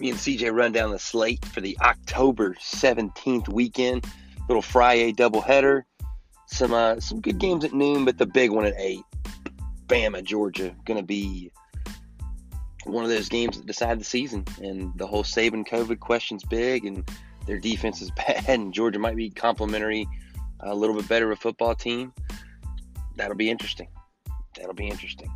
me and CJ run down the slate for the October 17th weekend. Little Friday doubleheader. Some uh, some good games at noon, but the big one at eight. Bama, Georgia, gonna be one of those games that decide the season. And the whole Saban COVID question's big, and their defense is bad, and Georgia might be complimentary, a little bit better of a football team. That'll be interesting. That'll be interesting.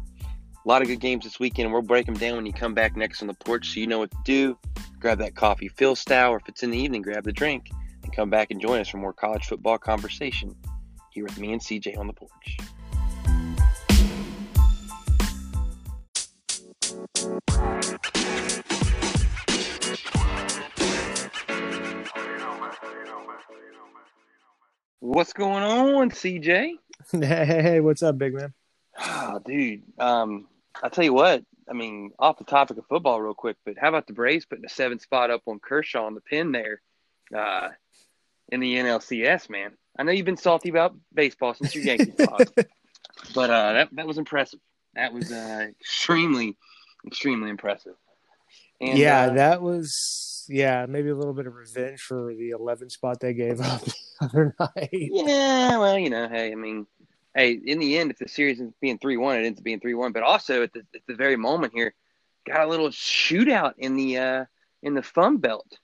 A lot of good games this weekend, we'll break them down when you come back next on the porch so you know what to do. Grab that coffee, Phil style, or if it's in the evening, grab the drink and come back and join us for more college football conversation here with me and CJ on the porch. What's going on, CJ? Hey, hey, what's up, big man? Oh, dude. Um, I'll tell you what. I mean, off the topic of football, real quick, but how about the Braves putting a seven spot up on Kershaw on the pin there uh, in the NLCS, man? I know you've been salty about baseball since your Yankees lost, but uh, that that was impressive. That was uh, extremely, extremely impressive. And, yeah, uh, that was yeah maybe a little bit of revenge for the 11 spot they gave up the other night. Yeah, well, you know, hey, I mean, hey, in the end, if the series ends up being three one, it ends up being three one. But also at the at the very moment here, got a little shootout in the uh, in the Fun Belt.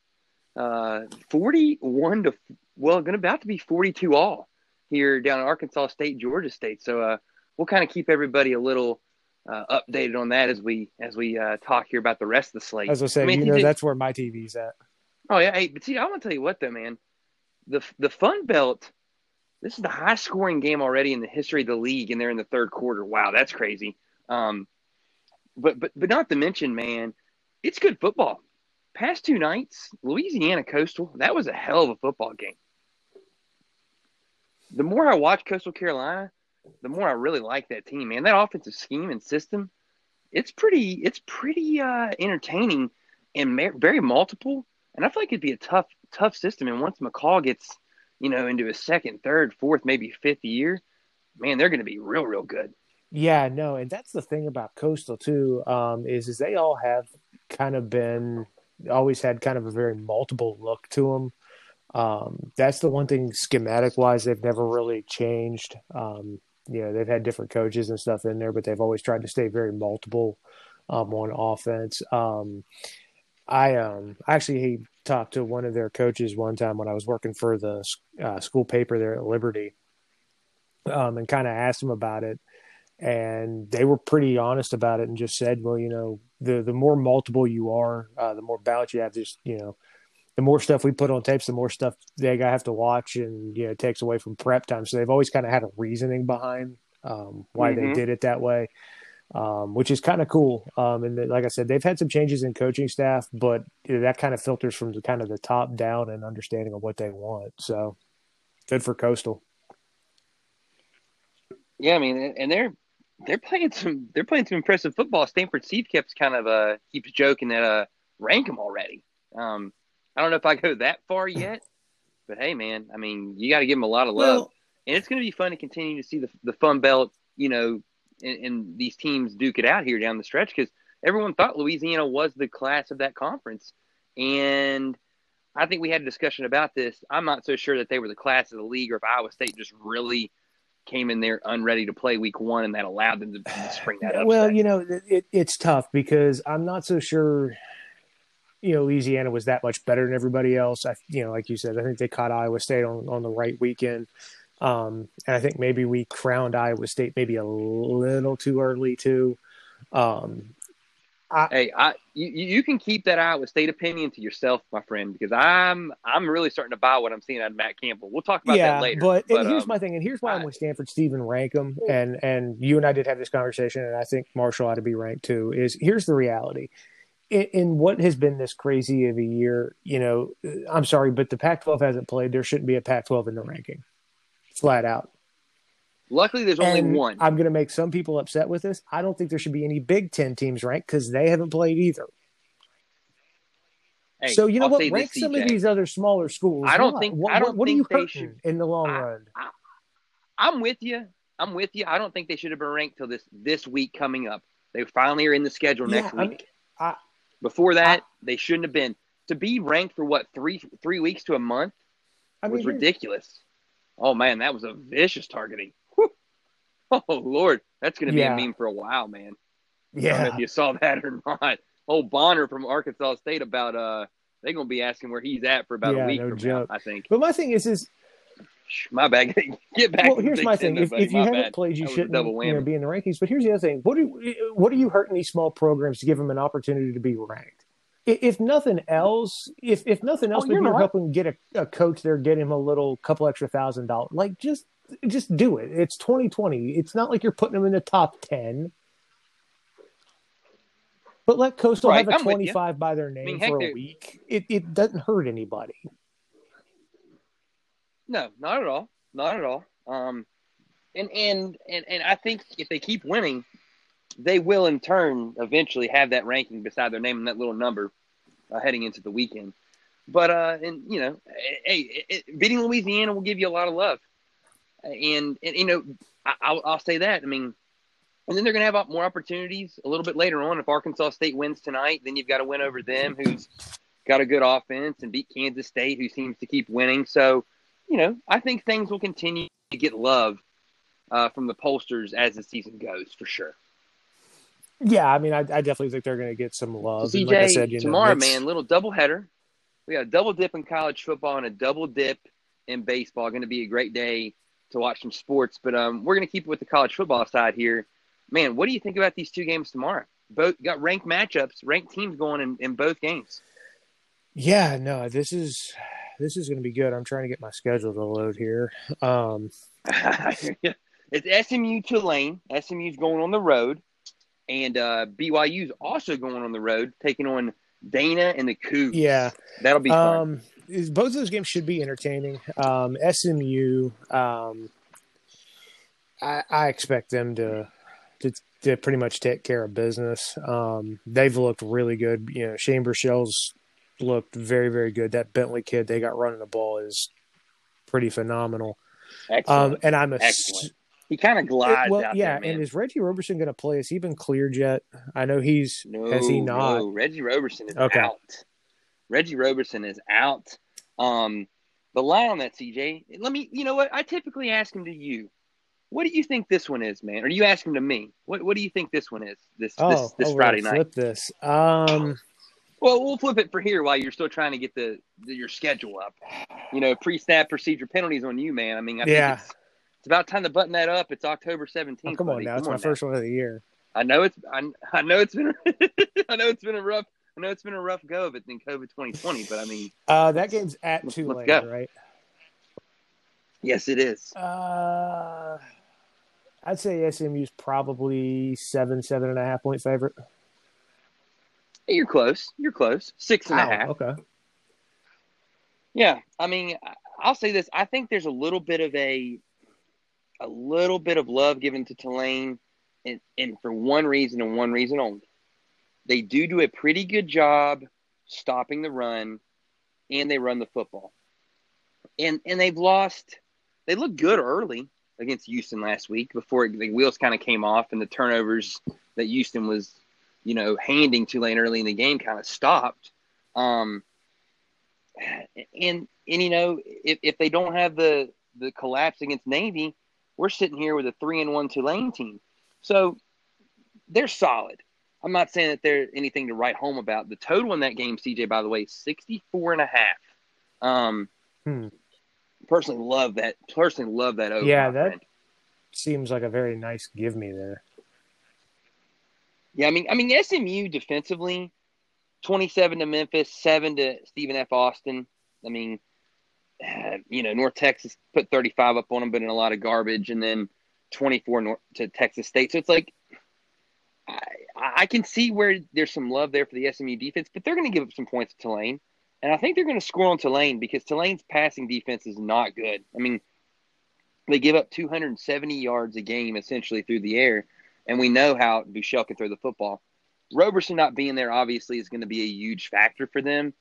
Uh, 41 to well, going to about to be 42 all here down in Arkansas State, Georgia State. So uh, we'll kind of keep everybody a little uh, updated on that as we as we uh, talk here about the rest of the slate. As I say, I mean, you know, that's where my TV's at. Oh yeah, hey, but see, I want to tell you what though, man, the the Fun Belt. This is the highest scoring game already in the history of the league, and they're in the third quarter. Wow, that's crazy. Um, but but but not to mention, man, it's good football. Past two nights, Louisiana Coastal, that was a hell of a football game the more I watch Coastal Carolina, the more I really like that team, man. That offensive scheme and system, it's pretty, it's pretty uh, entertaining and very multiple. And I feel like it'd be a tough, tough system. And once McCall gets, you know, into his second, third, fourth, maybe fifth year, man, they're going to be real, real good. Yeah, no, and that's the thing about Coastal too, um, is is they all have kind of been always had kind of a very multiple look to them. Um, that's the one thing schematic wise they've never really changed. Um, you know, they've had different coaches and stuff in there, but they've always tried to stay very multiple um, on offense. Um, I um, actually talked to one of their coaches one time when I was working for the uh, school paper there at Liberty, um, and kind of asked them about it, and they were pretty honest about it and just said, well, you know, the the more multiple you are, uh, the more balance you have. Just you know, the more stuff we put on tapes, the more stuff they gotta have to watch, and you know, it takes away from prep time. So they've always kind of had a reasoning behind um, why mm-hmm. they did it that way, um, which is kind of cool. Um, and the, like I said, they've had some changes in coaching staff, but you know, that kind of filters from the kind of the top down and understanding of what they want. So good for Coastal. Yeah, I mean, and they're they're playing some they're playing some impressive football. Stanford Steve keeps kind of uh keeps joking that uh rank them already. Um, I don't know if I go that far yet, but hey, man, I mean, you got to give them a lot of love, well, and it's going to be fun to continue to see the the Fun Belt, you know, and, and these teams duke it out here down the stretch because everyone thought Louisiana was the class of that conference, and I think we had a discussion about this. I'm not so sure that they were the class of the league, or if Iowa State just really came in there unready to play week one, and that allowed them to, to spring that up. Well, you know, it, it's tough because I'm not so sure you know Louisiana was that much better than everybody else. I, you know, like you said, I think they caught Iowa State on on the right weekend, um, and I think maybe we crowned Iowa State maybe a little too early too. Um, I, hey, I you, you can keep that Iowa State opinion to yourself, my friend, because I'm I'm really starting to buy what I'm seeing out of Matt Campbell. We'll talk about yeah, that later. But, but here's um, my thing, and here's why I, am with Stanford, Stephen Rankum, and and you and I did have this conversation, and I think Marshall ought to be ranked too. Is here's the reality: in, in, what has been this crazy of a year, you know, I'm sorry, but the Pac-12 hasn't played. There shouldn't be a Pac-12 in the ranking, flat out. Luckily, there's only one. I'm going to make some people upset with this. I don't think there should be any Big Ten teams ranked because they haven't played either. Hey, so you know I'll what? Rank some CJ. of these other smaller schools. I don't think. What, I don't what, think are you they should in the long I, run. I, I'm with you. I'm with you. I don't think they should have been ranked till this this week coming up. They finally are in the schedule yeah, next week. I, Before that, they shouldn't have been. To be ranked for what three three weeks to a month I was mean, ridiculous. Oh man, that was a vicious targeting. Whew. Oh Lord, that's going to be Yeah. a meme for a while, man. I don't know yeah, if you saw that or not. Old Bonner from Arkansas State about uh, they're going to be asking where he's at for about Yeah, a week no joke. now. I think. but my thing is, is My bad. Get back. well, here's my thing: if, if you My haven't bad. played, you That shouldn't you know, be in the rankings. But here's the other thing: what do what are you hurting these small programs to give them an opportunity to be ranked? I- If nothing else, if if nothing else, Oh, maybe you're you're helping get a, a coach there, get him a little couple extra thousand dollars. Like just just do it. It's 2020. It's not like you're putting them in the top ten. But let Coastal Right, have a I'm 25 by their name mean, heck, for a week. It it doesn't hurt anybody. No, not at all. Not at all. Um, and, and and and I think if they keep winning, they will in turn eventually have that ranking beside their name and that little number uh, heading into the weekend. But uh, and you know, hey, it, it, beating Louisiana will give you a lot of love. And and you know, I, I'll, I'll say that. I mean, and then they're going to have more opportunities a little bit later on. If Arkansas State wins tonight, then you've got to win over them, who's got a good offense, and beat Kansas State, who seems to keep winning. So, you know, I think things will continue to get love uh, from the pollsters as the season goes, for sure. Yeah, I mean, I, I definitely think they're going to get some love. CJ, like I said, you know, tomorrow, it's- man, little doubleheader. We got a double dip in college football and a double dip in baseball. Going to be a great day to watch some sports. But um, we're going to keep it with the college football side here. Man, what do you think about these two games tomorrow? Both got ranked matchups, ranked teams going in, in both games. Yeah, no, this is this is going to be good. I'm trying to get my schedule to load here. Um, it's SMU Tulane. SMU's going on the road, and uh, BYU's also going on the road, taking on Dana and the Cougs. yeah, that'll be fun. um, is- both of those games should be entertaining. Um, SMU, um, I, I expect them to, to to pretty much take care of business. Um, they've looked really good. You know, Shane Buechele's looked very very good. That Bentley kid they got running the ball is pretty phenomenal. Excellent. Um, and I'm a. he kind of glides well, out yeah. there, man. and is Reggie Roberson going to play? Has he been cleared yet? I know he's. no, has he not? no, Reggie Roberson is Okay. out. Reggie Roberson is out. Um, the line on that, CJ. Let me. You know what? I typically ask him to you. What do you think this one is, man? Or you ask him to me? What What do you think this one is? This Oh, this, this oh, Friday night. Flip this. Um, Well, we'll flip it for here while you're still trying to get the, the your schedule up. You know, pre-snap procedure penalties on you, man. I mean, I Yeah. think it's, about time to button that up. It's October 17th. oh, come on buddy. now, it's my first one of the year. I know it's I, I know it's been I know it's been a rough I know it's been a rough go of it in COVID 2020, but I mean, Uh, that game's at Let's- Tulane, let's go. right? yes, it is. Uh, I'd say SMU's probably seven, seven and a half point favorite. Hey, you're close. You're close. Six and a half. Okay. Yeah, I mean, I'll say this. I think there's a little bit of a, a little bit of love given to Tulane, and, and for one reason and one reason only. They do do a pretty good job stopping the run, and they run the football. And and they've lost. They looked good early against Houston last week before the wheels kind of came off and the turnovers that Houston was, you know, handing Tulane early in the game kind of stopped. Um, and and you know if, if they don't have the the collapse against Navy, we're sitting here with a three and one Tulane team. So they're solid. I'm not saying that they're anything to write home about. The total in that game, CJ, by the way, is 64 and a half. Um, Hmm. personally love that. Personally love that over. Yeah, that- friend. Seems like a very nice give me there. Yeah, I mean, I mean, SMU defensively, 27 to Memphis, seven to Stephen F. Austin. I mean, uh, you know, North Texas put 35 up on them, but in a lot of garbage, and then 24 North, to Texas State. So it's like, I, I can see where there's some love there for the SMU defense, but they're going to give up some points to Tulane, and I think they're going to score on Tulane because Tulane's passing defense is not good. I mean, they give up 270 yards a game essentially through the air, and we know how Buechele can throw the football. Roberson not being there obviously is going to be a huge factor for them,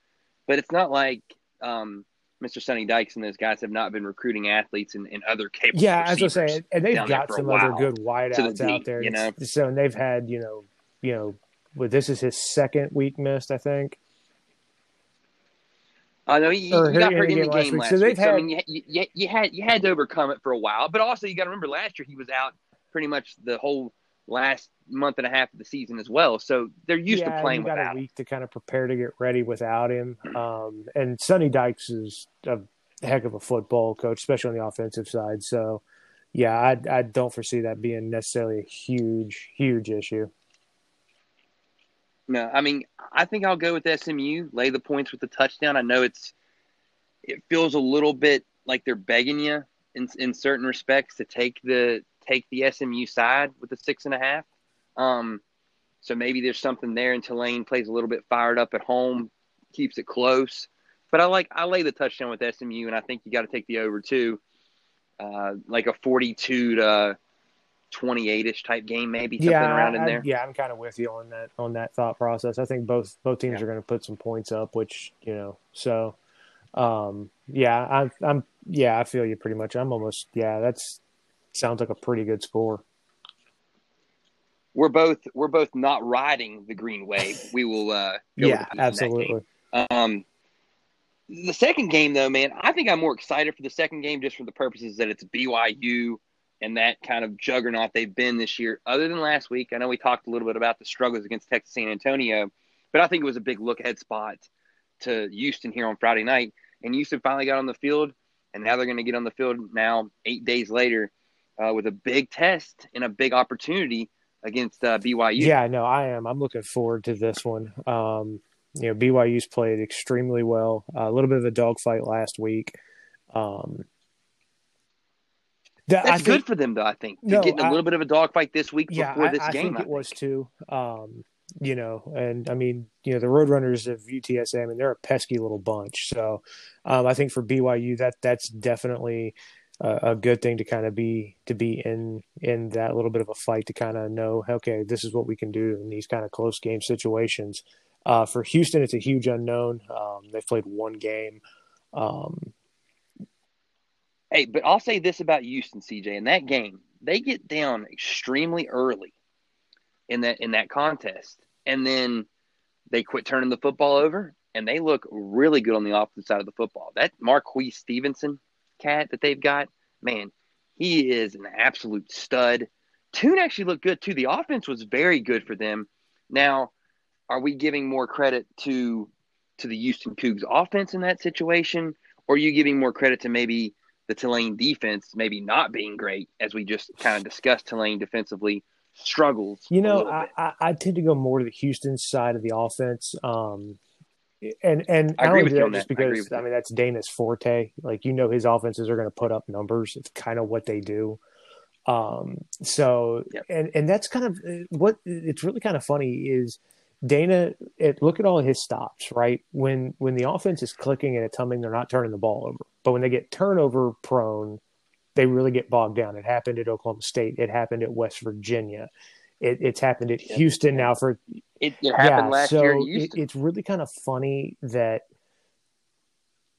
but it's not like um, Mr. Sonny Dykes and those guys have not been recruiting athletes and, and other capable. Yeah, as I was saying, and they've got some other good wideouts the out there. you know? So and they've had you know, you know, Well, this is his second week missed, I think. I know he, he got hurt in the game last week. So, week. Had, so I mean, you, you, you, had you had to overcome it for a while, but also you got to remember last year he was out pretty much the whole last month and a half of the season as well. So they're used yeah, to playing got without. a week to kind of prepare to get ready without him. Um, and Sonny Dykes is a heck of a football coach, especially on the offensive side. So, yeah, I, I don't foresee that being necessarily a huge, huge issue. No, I mean, I think I'll go with SMU. Lay the points with the touchdown. I know it's it feels a little bit like they're begging you in in certain respects to take the take the SMU side with the six and a half. Um, so maybe there's something there, and Tulane plays a little bit fired up at home, keeps it close. But I like I lay the touchdown with SMU, and I think you got to take the over too, uh, like a 42 to 28ish type game, maybe something yeah, around I, in there. Yeah, I'm kind of with you on that on that thought process. I think both both teams yeah. are going to put some points up, which you know. So, um, yeah, I'm I'm yeah, I feel you pretty much. I'm almost yeah. That's sounds like a pretty good score. We're both we're both not riding the green wave. We will. uh Yeah, absolutely. Um, the second game, though, man, I think I'm more excited for the second game just for the purposes that it's BYU and that kind of juggernaut they've been this year. Other than last week, I know we talked a little bit about the struggles against Texas San Antonio, but I think it was a big look ahead spot to Houston here on Friday night. And Houston finally got on the field, and now they're going to get on the field now eight days later uh, with a big test and a big opportunity against uh, BYU. Yeah, no, I am. I'm looking forward to this one. Um, you know, BYU's played extremely well. Uh, a little bit of a dogfight last week. Um, that's I good for them, though. I think no, getting a little bit of a dogfight this week yeah, before this I, I game. Think I think it was too. Um, you know, and I mean, you know, the Roadrunners of UTSA, I mean, they're a pesky little bunch. So, um, I think for BYU, that that's definitely a, good thing to kind of be to be in in that little bit of a fight to kind of know, okay, this is what we can do in these kind of close game situations. Uh, for Houston, it's a huge unknown. Um, they've played one game. Um, hey, but I'll say this about Houston, CJ. In that game, they get down extremely early in that in that contest, and then they quit turning the football over, and they look really good on the offensive side of the football. That Marquez Stevenson cat that they've got, man, he is an absolute stud. Tune actually looked good too. The offense was very good for them. Now are we giving more credit to to the Houston Cougs offense in that situation, or are you giving more credit to maybe the Tulane defense maybe not being great, as we just kind of discussed Tulane defensively struggles? You know, I, I, I, tend to go more to the Houston side of the offense. Um, and and I, agree with you on just because I, I mean that's Dana's forte. Like you know, his offenses are going to put up numbers. It's kind of what they do. Um, so yep. and and that's kind of uh, what it's really kind of funny is Dana, it, look at all his stops, right? When when the offense is clicking and it's humming, they're not turning the ball over. But when they get turnover prone, they really get bogged down. It happened at Oklahoma State. It happened at West Virginia. It, it's happened at Houston now for it, it happened yeah, last so year. It, it's really kind of funny that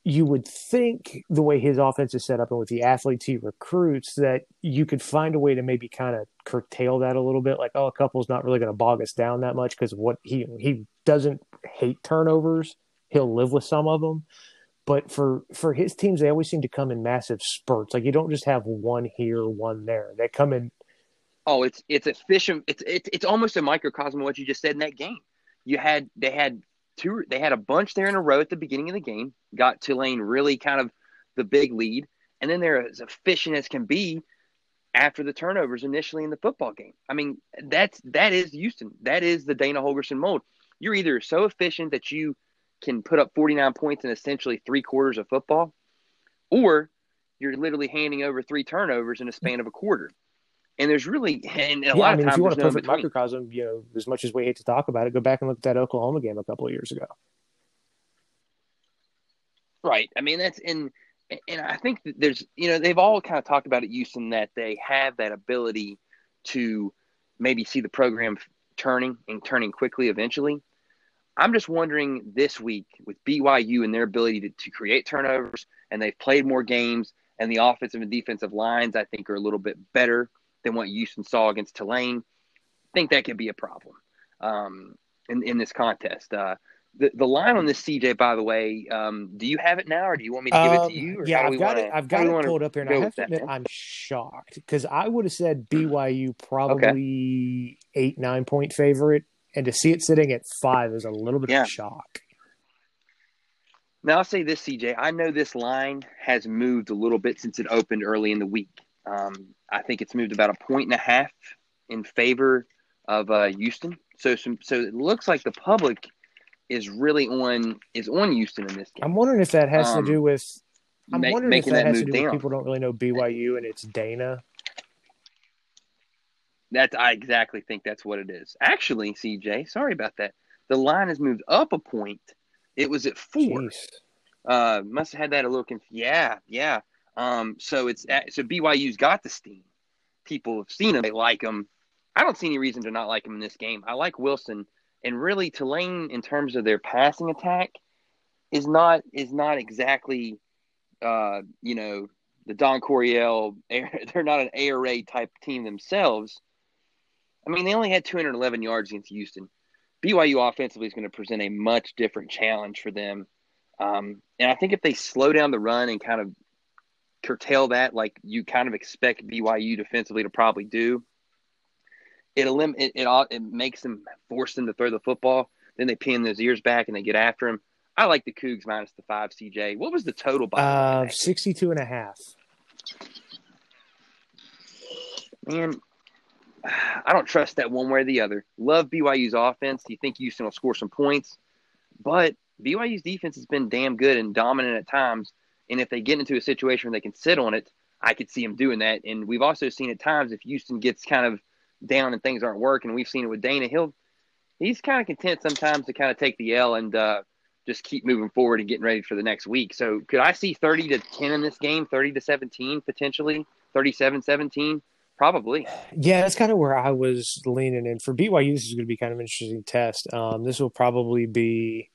you would think the way his offense is set up and with the athletes he recruits that you could find a way to maybe kind of curtail that a little bit like oh a couple's not really going to bog us down that much because what he he doesn't hate turnovers. He'll live with some of them but for for his teams they always seem to come in massive spurts. Like you don't just have one here one there. They come in oh it's it's efficient it's it's, it's almost a microcosm of what you just said in that game you had they had two they had a bunch there in a row at the beginning of the game, got Tulane really kind of the big lead, and then they're as efficient as can be after the turnovers initially in the football game. I mean, that's that is Houston. That is the Dana Holgorsen mold. You're either so efficient that you can put up 49 points in essentially three quarters of football, or you're literally handing over three turnovers in a span of a quarter. And there's really, and a yeah, lot I mean, of times, if you want a perfect no microcosm, you know, as much as we hate to talk about it, go back and look at that Oklahoma game a couple of years ago. Right. I mean, that's in, and I think that there's, you know, they've all kind of talked about at Houston that they have that ability to maybe see the program turning and turning quickly eventually. I'm just wondering this week with BYU and their ability to, to create turnovers, and they've played more games, and the offensive and defensive lines, I think, are a little bit better than what Houston saw against Tulane. I think that could be a problem. um, in in this contest. Uh, the the line on this CJ, by the way, um, do you have it now, or do you want me to give Um, it to you? Or yeah, I've got wanna- it. I've got do we it wanna pulled up here, and I have to admit, I'm shocked because I would have said BYU probably eight nine point favorite, and to see it sitting at five is a little bit Yeah. of a shock. Now I'll say this, CJ. I know this line has moved a little bit since it opened early in the week. Um, I think it's moved about a point and a half in favor of uh, Houston. So, some, so it looks like the public is really on is on Houston in this game. I'm wondering if that has Um, to do with. I'm ma- wondering if that, that has to do with people don't really know BYU and it's Dana. That's I exactly think that's what it is. Actually, CJ, sorry about that. The line has moved up a point. It was at four. Uh, must have had that a little conf- Yeah, yeah. Um, so it's so BYU's got the steam. People have seen him; they like him. I don't see any reason to not like him in this game. I like Wilson, and really Tulane in terms of their passing attack is not is not exactly, uh, you know, the Don Coryell. They're not an raid type team themselves. I mean, they only had 211 yards against Houston. BYU offensively is going to present a much different challenge for them. Um, and I think if they slow down the run and kind of curtail that, like you kind of expect BYU defensively to probably do, it elim- it, it, all, it makes them force them to throw the football. Then they pin those ears back and they get after him. I like the Cougs minus the five. CJ, what was the total by? Uh, way? 62 and a half. Man, I don't trust that one way or the other. Love BYU's offense. You think Houston will score some points, but BYU's defense has been damn good and dominant at times. And if they get into a situation where they can sit on it, I could see them doing that. And we've also seen at times if Houston gets kind of down and things aren't working, we've seen it with Dana. He'll he's kind of content sometimes to kind of take the L and uh, just keep moving forward and getting ready for the next week. So could I see 30 to 10 in this game, 30 to 17 potentially, 37 17? Probably. Yeah, that's kind of where I was leaning in. For BYU, this is going to be kind of an interesting test. Um, this will probably be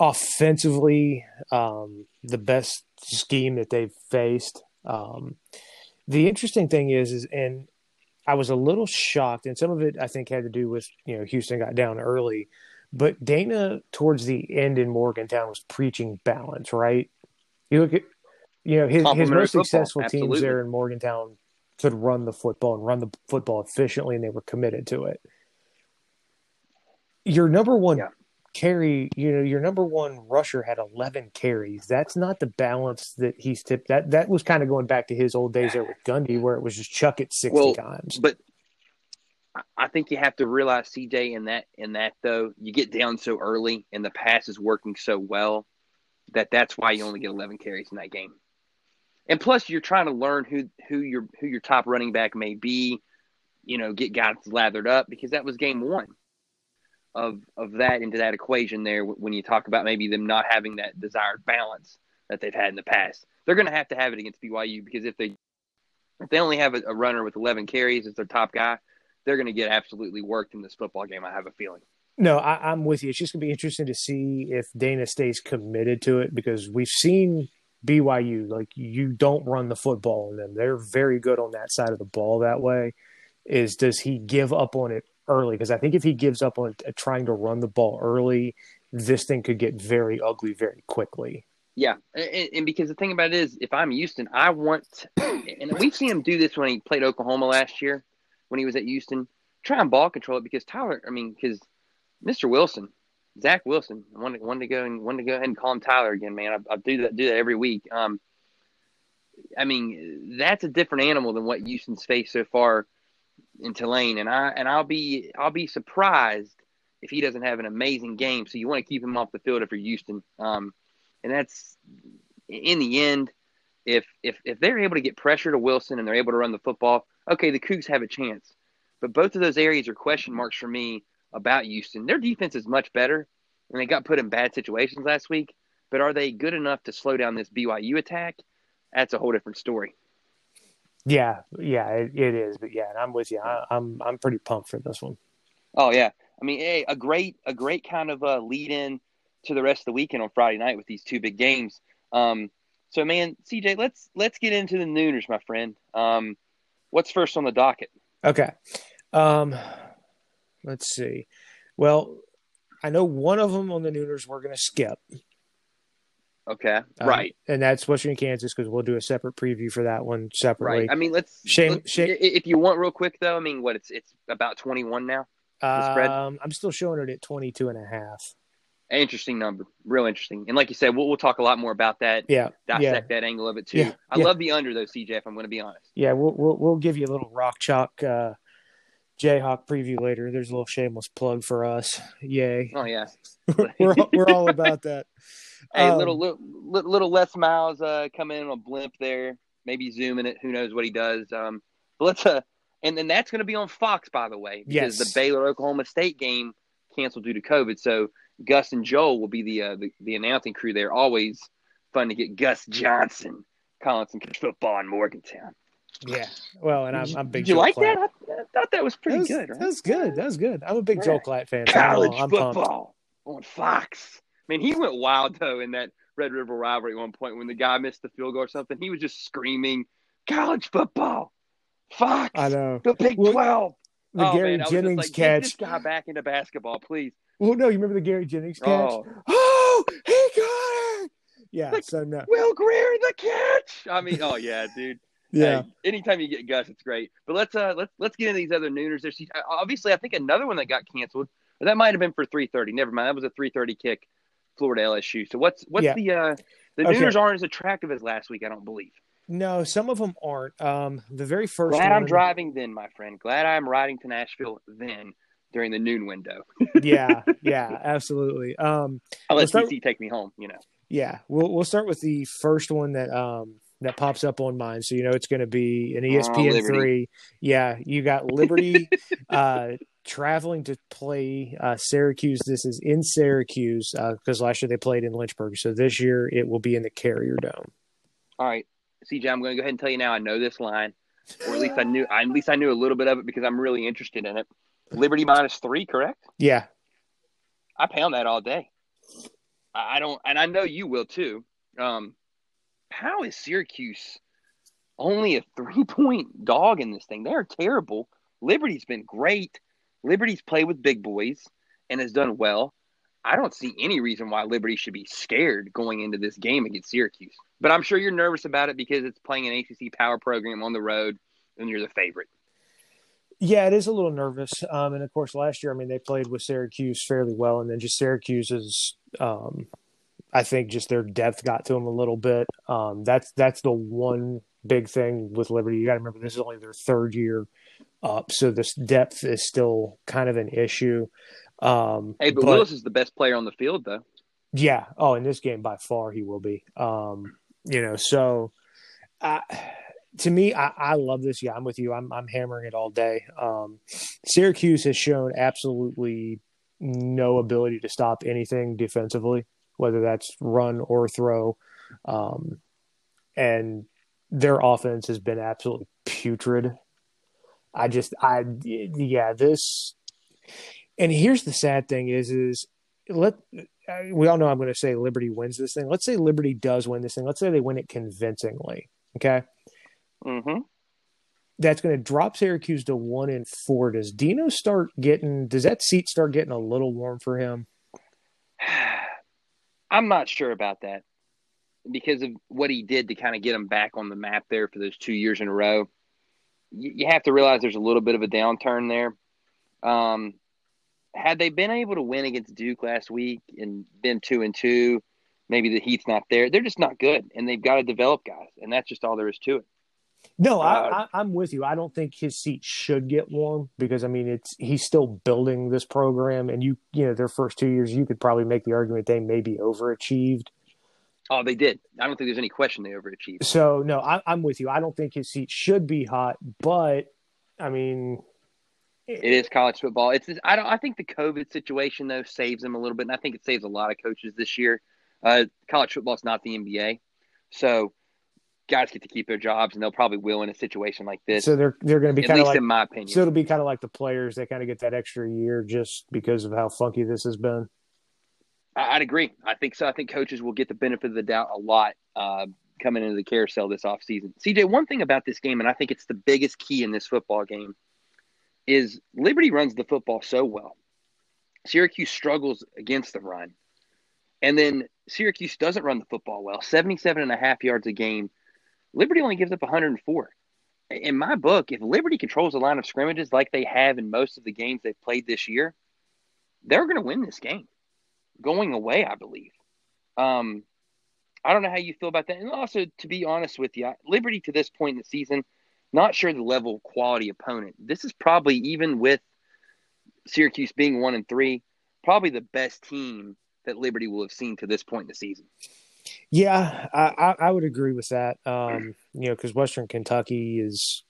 offensively um, the best scheme that they've faced. Um, the interesting thing is, is and I was a little shocked, and some of it I think had to do with you know Houston got down early, but Dana towards the end in Morgantown was preaching balance, right? You look at you know his, his most football, successful absolutely. teams there in Morgantown could run the football and run the football efficiently, and they were committed to it. Your number one Yeah. Carry, you know, your number one rusher had 11 carries. That's not the balance that he's tipped. That that was kind of going back to his old days there with Gundy, where it was just chuck it 60 Well, times. But I- think you have to realize, CJ, in that in that though, you get down so early and the pass is working so well that that's why you only get 11 carries in that game. And plus, you're trying to learn who who your who your top running back may be. You know, get guys lathered up because that was game one of of that into that equation there. When you talk about maybe them not having that desired balance that they've had in the past, they're going to have to have it against BYU because if they if they only have a, a runner with 11 carries as their top guy, they're going to get absolutely worked in this football game. I have a feeling. No, I, I'm with you. It's just going to be interesting to see if Dana stays committed to it because we've seen BYU like you don't run the football on them. They're very good on that side of the ball that way. Is does he give up on it early? Because I think if he gives up on uh, trying to run the ball early, this thing could get very ugly very quickly. Yeah, and, and because the thing about it is, if I'm Houston, I want, and we've seen him do this when he played Oklahoma last year, when he was at Houston. Try and ball control it because Tyler. I mean, because Mr. Wilson, Zach Wilson, wanted to go and wanted to go ahead and call him Tyler again, man. I, I do that do that every week. Um, I mean, that's a different animal than what Houston's faced so far in Tulane, and I and I'll be I'll be surprised if he doesn't have an amazing game. So you want to keep him off the field if you're Houston. Um, and that's in the end, if if if they're able to get pressure to Wilson and they're able to run the football, okay, the Cougs have a chance. But both of those areas are question marks for me about Houston. Their defense is much better, and they got put in bad situations last week. But are they good enough to slow down this BYU attack? That's a whole different story. Yeah, yeah, it, it is. But yeah, I'm with you. I, I'm I'm pretty pumped for this one. Oh yeah, I mean, hey, a great a great kind of uh, lead in to the rest of the weekend on Friday night with these two big games. Um, so man, CJ, let's let's get into the nooners, my friend. Um, what's first on the docket? Okay. Um, let's see. Well, I know one of them on the Nooners we're going to skip. Okay, Um, right, and that's Western Kansas because we'll do a separate preview for that one separately. right. I mean, let's. Shame- let's- shame- If you want, real quick though, I mean, what it's it's about twenty one now. the spread? Um, I'm still showing it at 22 and a half. Interesting number, real interesting. And like you said, we'll we'll talk a lot more about that, Yeah, yeah, dissect that angle of it too. Yeah, I yeah. love the under though, CJ. If I'm going to be honest. yeah. We'll we'll, we'll give you a little rock chalk uh, Jayhawk preview later. There's a little shameless plug for us. Yay, Oh yeah. we're all, we're all about that. Hey, Um, little, little little Les Miles uh, come in on a blimp there, maybe zooming it. Who knows what he does? Um, but let's uh, and then that's going to be on Fox, by the way, because Yes. the Baylor Oklahoma State game canceled due to COVID. So Gus and Joel will be the uh, the, the announcing crew there. Always fun to get Gus Johnson calling some football in Morgantown. Yeah. Well, and I'm I'm big. Did you Joe like Klatt. that? I, I thought that was pretty that was, good. Right? That was good. That was good. I'm a big Yeah. Joel Klatt fan. so college I'm pumped. football on Fox. I mean, he went wild though in that Red River rivalry at one point when the guy missed the field goal or something. He was just screaming, "College football, Fox, I know. the Big Well, 12. The oh, Gary man, I was just Jennings like, get this guy back into basketball, please. Well, no, you remember the Gary Jennings catch? Oh, Oh, he got it. Yeah. Like- So no. Will Grier the catch. I mean, oh yeah, dude. Yeah. Hey, anytime you get Gus, it's great. But let's uh let's let's get into these other nooners. There's obviously I think another one that got canceled. But that might have been for 3:30. Never mind. That was a 3:30 kick, Florida LSU. So what's what's Yeah. the uh the Okay. nooners aren't as attractive as last week. I don't believe. No, some of them aren't. Um, the very first Glad I'm driving then, my friend. Glad I'm riding to Nashville then during the noon window. yeah, yeah, absolutely. Um, I'll start- CC take me home. You know. yeah, we'll we'll start with the first one that um that pops up on mine. So you know it's going to be an Oh, ESPN three. Yeah, you got Liberty uh, traveling to play uh, Syracuse. This is in Syracuse because last year they played in Lynchburg. So this year it will be in the Carrier Dome. All right, CJ, I'm going to go ahead and tell you now. I know this line, or at least I knew. At least I knew a little bit of it because I'm really interested in it. Liberty minus three, correct? Yeah, I pound that all day. I don't, and I know you will too. Um, how is Syracuse only a three point dog in this thing? They're terrible. Liberty's been great. Liberty's played with big boys and has done well. I don't see any reason why Liberty should be scared going into this game against Syracuse. But I'm sure you're nervous about it because it's playing an ACC power program on the road and you're the favorite. Yeah, it is a little nervous. Um, and of course, last year, I mean, they played with Syracuse fairly well, and then just Syracuse's, um, I think, just their depth got to them a little bit. Um, that's that's the one big thing with Liberty. You got to remember this is only their third year up, so this depth is still kind of an issue. Um, Hey, but, Willis is the best player on the field, though. yeah. Oh, in this game, by far, he will be. Um, you know, so I, to me, I, I love this. Yeah, I'm with you. I'm, I'm hammering it all day. Um, Syracuse has shown absolutely no ability to stop anything defensively, whether that's run or throw. Um, and their offense has been absolutely putrid. I just, I, yeah, this, and here's the sad thing is, is let, we all know I'm going to say Liberty wins this thing. Let's say Liberty does win this thing. Let's say they win it convincingly. Okay. Mm-hmm. That's going to drop Syracuse to one and four. Does Dino start getting, does that seat start getting a little warm for him? I'm not sure about that because of what he did to kind of get him back on the map there for those two years in a row. You, you have to realize there's a little bit of a downturn there. Um, had they been able to win against Duke last week and been two and two, maybe the heat's not there. They're just not good, and they've got to develop guys, and that's just all there is to it. No, Uh, I, I, I'm with you. I don't think his seat should get warm because I mean it's he's still building this program, and you you know their first two years, you could probably make the argument they maybe overachieved. Oh, they did. I don't think there's any question they overachieved. So no, I, I'm with you. I don't think his seat should be hot, but I mean, It is college football. It's I don't. I think the COVID situation though saves them a little bit, and I think it saves a lot of coaches this year. Uh, college football is not the NBA, so guys get to keep their jobs, and they'll probably will in a situation like this. so they're they're going to be at kind of least like in my opinion. so it'll be kind of like the players. They kind of get that extra year just because of how funky this has been. I- I'd agree. I think so. I think coaches will get the benefit of the doubt a lot uh, coming into the carousel this offseason. CJ, one thing about this game, and I think it's the biggest key in this football game, is Liberty runs the football so well. Syracuse struggles against the run. And then Syracuse doesn't run the football well, 77 and a half yards a game. Liberty only gives up 104. In my book, if Liberty controls the line of scrimmages like they have in most of the games they've played this year, they're going to win this game going away, I believe. Um, I don't know how you feel about that. And also, to be honest with you, Liberty to this point in the season, not sure the level of quality opponent. This is probably, even with Syracuse being one and three, probably the best team that Liberty will have seen to this point in the season. Yeah, I, I would agree with that. Um, you know, because Western Kentucky is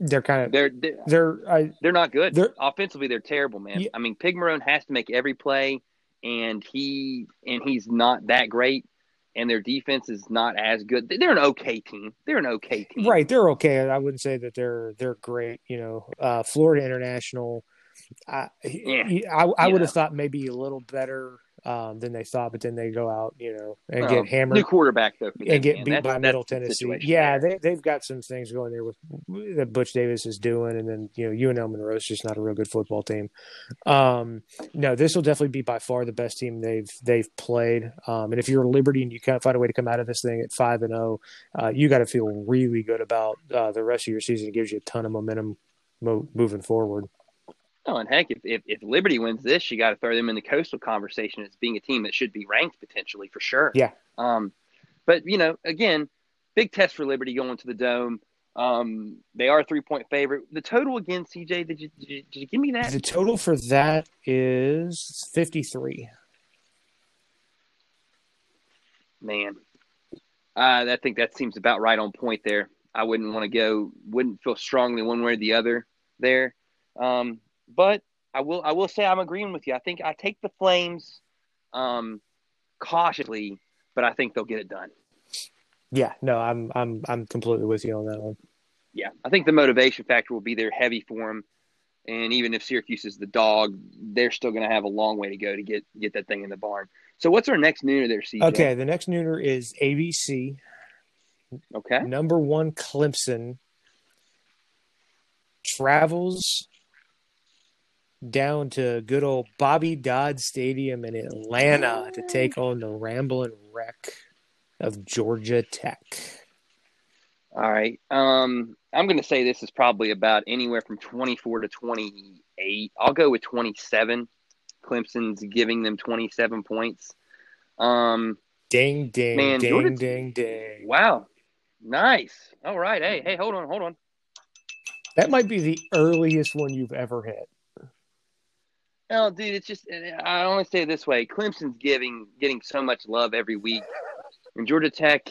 they're kind of they're they're they're, I, they're not good they're, offensively. They're terrible, man. Yeah. I mean, Pig Pigrome has to make every play, and he and he's not that great. And their defense is not as good. They're an okay team. They're an okay team. Right, they're okay. I wouldn't say that they're they're great. You know, uh, Florida International. I yeah. I, I would have thought maybe a little better um, than they thought, but then they go out, you know, and get hammered. New quarterback though, and get man. beat that's, by Middle Tennessee. Yeah, they they've got some things going there with that Butch Davis is doing, and then you know UNL Monroe is just not a real good football team. Um, no, this will definitely be by far the best team they've they've played. Um, and if you're Liberty and you can't find a way to come out of this thing at five and zero, oh, uh, you got to feel really good about uh, the rest of your season. It gives you a ton of momentum mo- moving forward. And heck, if, if, if Liberty wins this, you got to throw them in the coastal conversation as being a team that should be ranked potentially for sure. Yeah. Um, but you know, again, big test for Liberty going to the dome. Um, they are a three point favorite. The total again, CJ, did you, did you, did you give me that? The total for that is fifty three. Man, uh, I think that seems about right on point there. I wouldn't want to go, wouldn't feel strongly one way or the other there. Um, but I will I will say I'm agreeing with you. I think I take the Flames um, cautiously, but I think they'll get it done. Yeah, no, I'm I'm I'm completely with you on that one. Yeah, I think the motivation factor will be there heavy for them, and even if Syracuse is the dog, they're still going to have a long way to go to get get that thing in the barn. So, what's our next nooner there, CJ? Okay, the next nooner is ABC. Okay, number one Clemson travels down to good old Bobby Dodd Stadium in Atlanta to take on the Rambling Wreck of Georgia Tech. All right. Um, I'm going to say this is probably about anywhere from 24 to 28. I'll go with 27. Clemson's giving them 27 points. Um, ding, ding, man, ding, Georgia, ding, ding. Wow. Nice. All right. Hey, hey, hold on, hold on. That might be the earliest one you've ever hit. No, dude, it's just I only say it this way: Clemson's giving getting so much love every week, and Georgia Tech,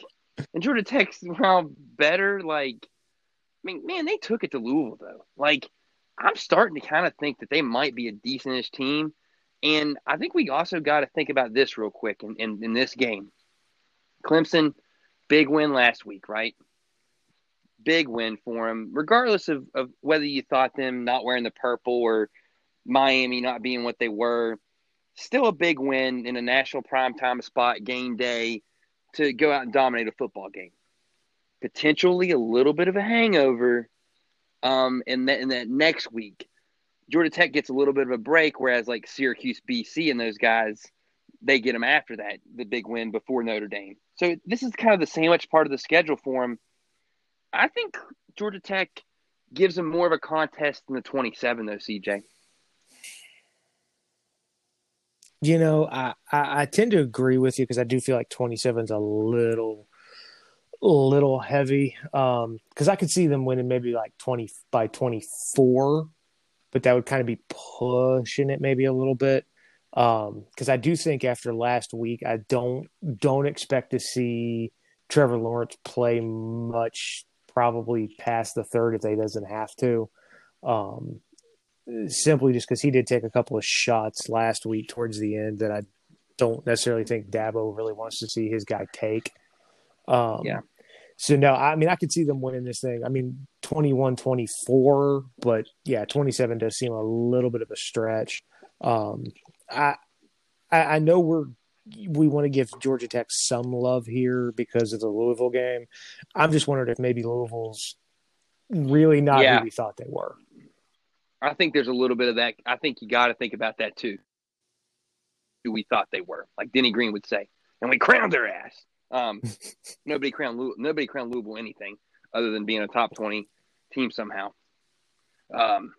and Georgia Tech's well better. Like, I mean, man, they took it to Louisville though. Like, I'm starting to kind of think that they might be a decentish team, and I think we also got to think about this real quick in, in, in this game. Clemson, big win last week, right? Big win for them, regardless of, of whether you thought them not wearing the purple or Miami not being what they were. Still a big win in a national primetime spot, game day, to go out and dominate a football game. Potentially a little bit of a hangover um, in, in that next week. Georgia Tech gets a little bit of a break, whereas like Syracuse, BC, and those guys, they get them after that, the big win before Notre Dame. So this is kind of the sandwich part of the schedule for them. I think Georgia Tech gives them more of a contest than the 27, though, CJ. You know, I, I, I tend to agree with you because I do feel like 27 is a little little heavy. Um, because I could see them winning maybe like 20 by 24, but that would kind of be pushing it maybe a little bit. Um, because I do think after last week, I don't don't expect to see Trevor Lawrence play much, probably past the third if they doesn't have to. Um, simply just because he did take a couple of shots last week towards the end that I don't necessarily think Dabo really wants to see his guy take. Um, yeah. So no, I mean I could see them winning this thing. I mean 21-24, but yeah, 27 does seem a little bit of a stretch. Um, I, I I know we're we want to give Georgia Tech some love here because of the Louisville game. I'm just wondering if maybe Louisville's really not yeah. who we thought they were. I think there's a little bit of that. I think you got to think about that too. Who we thought they were, like Denny Green would say, and we crowned their ass. Um, nobody crowned nobody crowned Louisville anything other than being a top twenty team somehow. Um,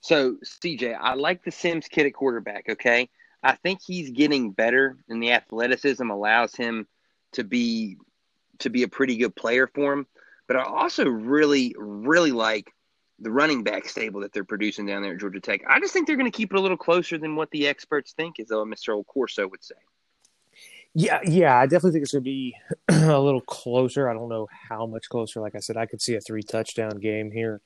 so CJ, I like the Sims kid at quarterback. Okay, I think he's getting better, and the athleticism allows him to be to be a pretty good player for him. But I also really, really like the running back stable that they're producing down there at Georgia Tech. I just think they're going to keep it a little closer than what the experts think, as though Mr. Old Corso would say. Yeah, yeah, I definitely think it's going to be a little closer. I don't know how much closer. Like I said, I could see a three touchdown game here.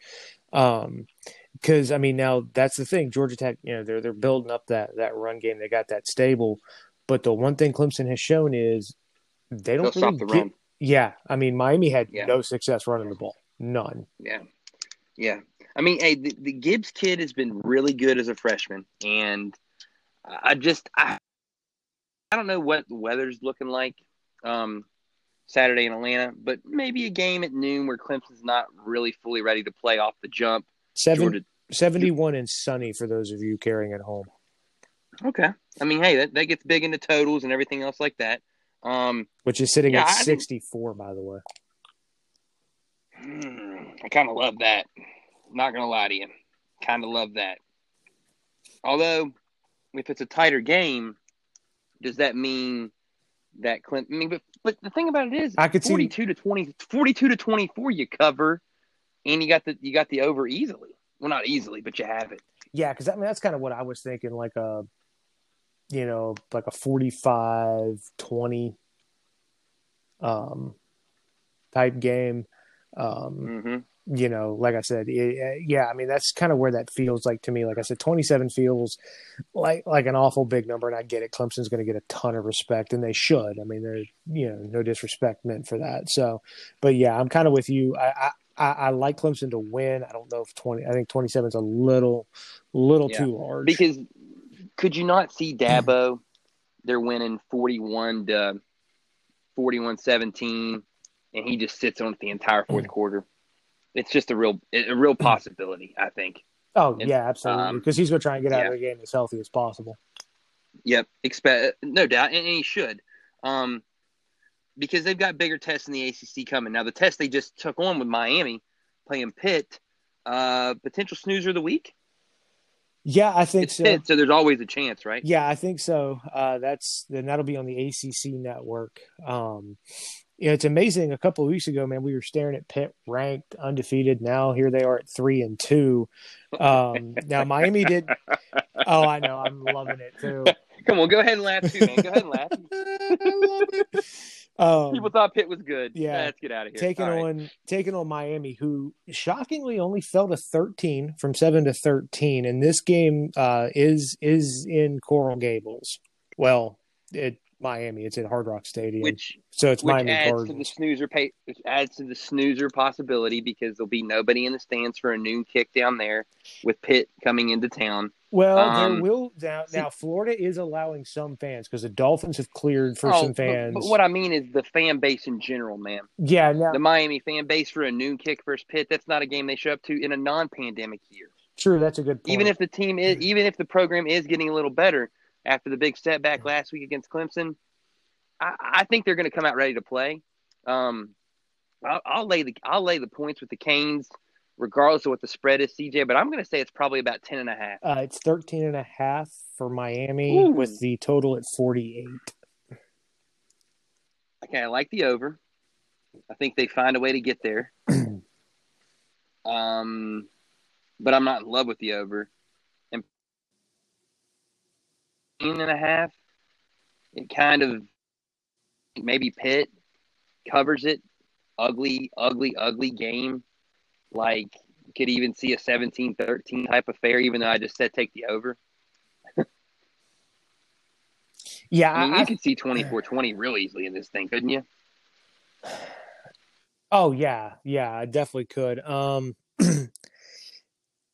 Um, because I mean, now that's the thing. Georgia Tech, you know, they're they're building up that that run game. They got that stable, but the one thing Clemson has shown is they don't They'll really stop the get, run. Yeah, I mean, Miami had Yeah. no success running the ball, none. Yeah, yeah. I mean, hey, the, the Gibbs kid has been really good as a freshman, and I just I I don't know what the weather's looking like um, Saturday in Atlanta, but maybe a game at noon where Clemson's not really fully ready to play off the jump. Seven, Georgia, 71 and sunny for those of you carrying at home. okay. I mean, hey, that, that gets big into totals and everything else like that. Um, which is sitting Yeah, at I 64, by the way. Hmm, I kind of love that. Not gonna lie to you, kind of love that. Although, if it's a tighter game, does that mean that Clint? I mean, but but the thing about it is, I could see- forty-two to 20, 42 to twenty-four, you cover, and you got the you got the over easily. Well, not easily, but you have it. Yeah, because I mean, that's kind of what I was thinking, like a, you know, like a 45 20 um, type game. Um, hmm you know, like I said, it, yeah, I mean that's kind of where that feels like to me. Like I said, 27 feels like like an awful big number, and I get it. Clemson's going to get a ton of respect, and they should. I mean, there's you know no disrespect meant for that. So, but yeah, I'm kind of with you. I, I I I like Clemson to win. I don't know if 20. I think 27 is a little little Yeah. too large Because could you not see Dabo? They're winning forty-one to 41-17, and he just sits on it the entire fourth quarter. It's just a real a real possibility, I think. Oh And, yeah, absolutely. um, Because he's going to try and get out yeah. of the game as healthy as possible. Yep, expect no doubt, and, and he should, um, because they've got bigger tests in the ACC coming. Now, the test they just took on with Miami, playing Pitt, uh, potential snoozer of the week. Yeah, I think It's so. So there's always a chance, right? Yeah, I think so. Uh, that's then that'll be on the ACC network. Um, you know, it's amazing. A couple of weeks ago, man, we were staring at Pitt ranked undefeated. Now here they are at three and two. Um, now Miami did. Oh, I know. I'm loving it too. Come on, go ahead and laugh too, man. Go ahead and laugh. I love it. Um, People thought Pitt was good. yeah. let's get out of here. taking All right. on taking on Miami, who shockingly only fell to 13 from seven to 13, and this game uh, is is in Coral Gables. Well, it Miami, it's at Hard Rock Stadium, which so it's which Miami adds to the snoozer pay, adds to the snoozer possibility because there'll be nobody in the stands for a noon kick down there with Pitt coming into town. Well, um, there will now. Now, Florida is allowing some fans because the Dolphins have cleared for Oh, some but- fans. But, what I mean is the fan base in general, man. yeah, now The Miami fan base for a noon kick versus Pitt, that's not a game they show up to in a non-pandemic year. true. That's a good point. Even if the team is, even if the program is getting a little better after the big setback last week against Clemson, I, I think they're going to come out ready to play. Um, I'll, I'll lay the I'll lay the points with the Canes, regardless of what the spread is, CJ. But I'm going to say it's probably about ten and a half. uh, it's 13 and a half for Miami Ooh. with the total at 48. Okay, I like the over. I think they find a way to get there. um, but I'm not in love with the over. And 10 and a half, it kind of maybe Pitt covers it. Ugly, ugly, ugly game. Like, could even see a 17 13 type affair, even though I just said take the over. Yeah, I mean, I, you could see 24 20 real easily in this thing, couldn't you? Oh yeah, yeah, I definitely could. Um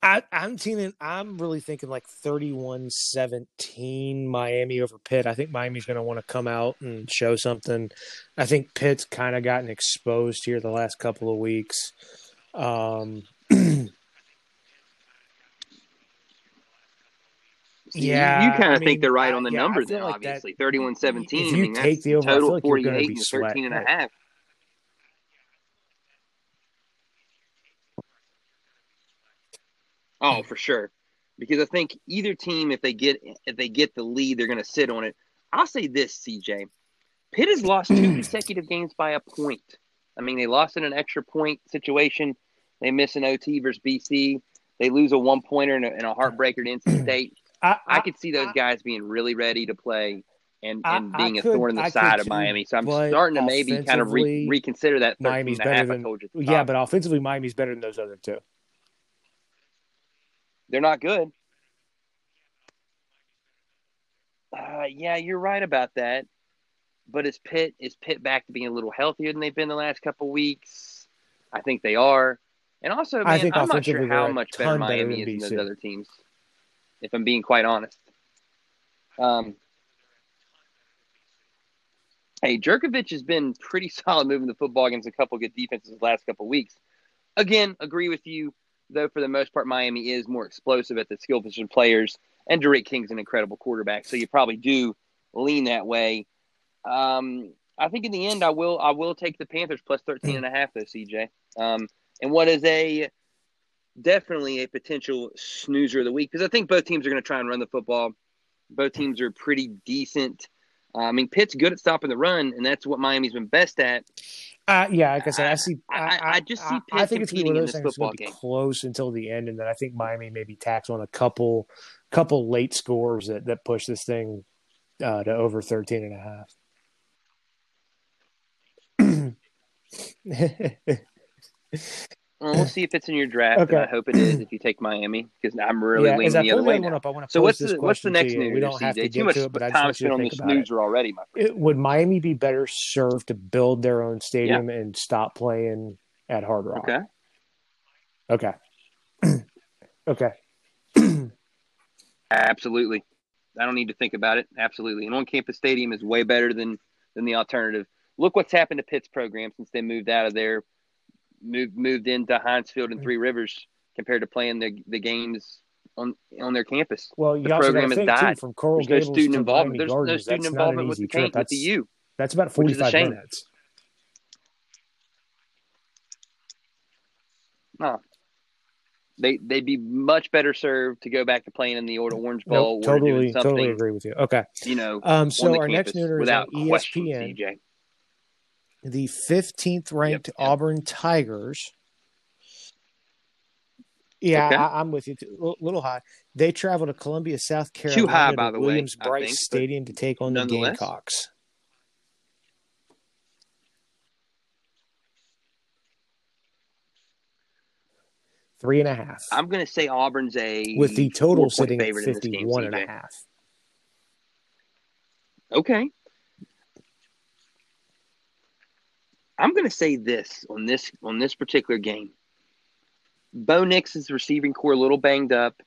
I I'm seeing I'm really thinking like 31-17 Miami over Pitt. I think Miami's going to want to come out and show something. I think Pitt's kind of gotten exposed here the last couple of weeks. Um, yeah, you, you kind of I think they're right on the yeah, number then, like obviously. 31 17. if I you mean, take the over, total like 48 be and sweating. 13 and a Right. half. Oh, for sure. Because I think either team, if they get if they get the lead, they're going to sit on it. I'll say this, CJ. Pitt has lost two consecutive games by a point. I mean, they lost in an extra point situation. They miss an OT versus BC. They lose a one pointer and a, and a heartbreaker to NC State. I, I could see those I- guys being really ready to play and, and I being a could- thorn in the I side of Miami. So I'm starting to maybe kind of re- reconsider that 13 Miami's better half I than told you. yeah, but offensively, Miami's better than those other two. they're not good. Uh, yeah, you're right about that. But is Pitt is Pitt back to being a little healthier than they've been the last couple weeks? I think they are. And also, man, I think I'm not sure how much better ton better Miami is than BC. those other teams. If I'm being quite honest. Um, hey, Jurkovec has been pretty solid moving the football against a couple good defenses the last couple weeks. Again, agree with you, though. For the most part, Miami is more explosive at the skill position players, and D'Eriq King's an incredible quarterback, so you probably do lean that way. Um, I think in the end, I will I will take the Panthers plus 13 and a half though, CJ. Um, and what is a definitely a potential snoozer of the week because I think both teams are going to try and run the football. Both teams are pretty decent. Uh, I mean, Pitt's good at stopping the run, and that's what Miami's been best at. Uh, yeah, like I said, I see. I- I- I just see I, Pitt think it's one of those this things gonna football be game. close until the end, and then I think Miami maybe tacks on a couple, couple late scores that that push this thing uh, to over 13 and a half. Well, we'll see if it's in your draft, Okay. and I hope it is if you take Miami because I'm really yeah, leaning the other way now. up, I want to So what's the what's the next to news? We don't have to Too much to it, but time spent on this snoozer already, my friend. It- Would Miami be better served to build their own stadium and stop playing at Hard Rock? Okay. Okay. okay. Absolutely. I don't need to think about it. Absolutely. An on campus stadium is way better than than the alternative. Look what's happened to Pitt's program since they moved out of there, moved moved into Heinz Field and Three Rivers compared to playing the the games on on their campus. Well, you The program has died. too from Coral There's no student involvement. There's no student that's involvement with the camp, with the U. that's about a 45 minutes. No. They they'd be much better served to go back to playing in the Old Orange Bowl Nope, or totally, totally agree with you. Okay. you know, Um, so our next nooner is on question, ESPN. CJ. The 15th ranked Yep. Auburn Tigers. Yeah, Okay. I, I'm with you. A little high. They travel to Columbia, South Carolina, high, to by the Williams I Brice think, Stadium to take on the. Gamecocks. Three and a half. I'm going to say Auburn's a with the total sitting at favorite in this game, 51 and a half. Okay. I'm going to say this on this on this particular game. Bo Nix's receiving corps a little banged up.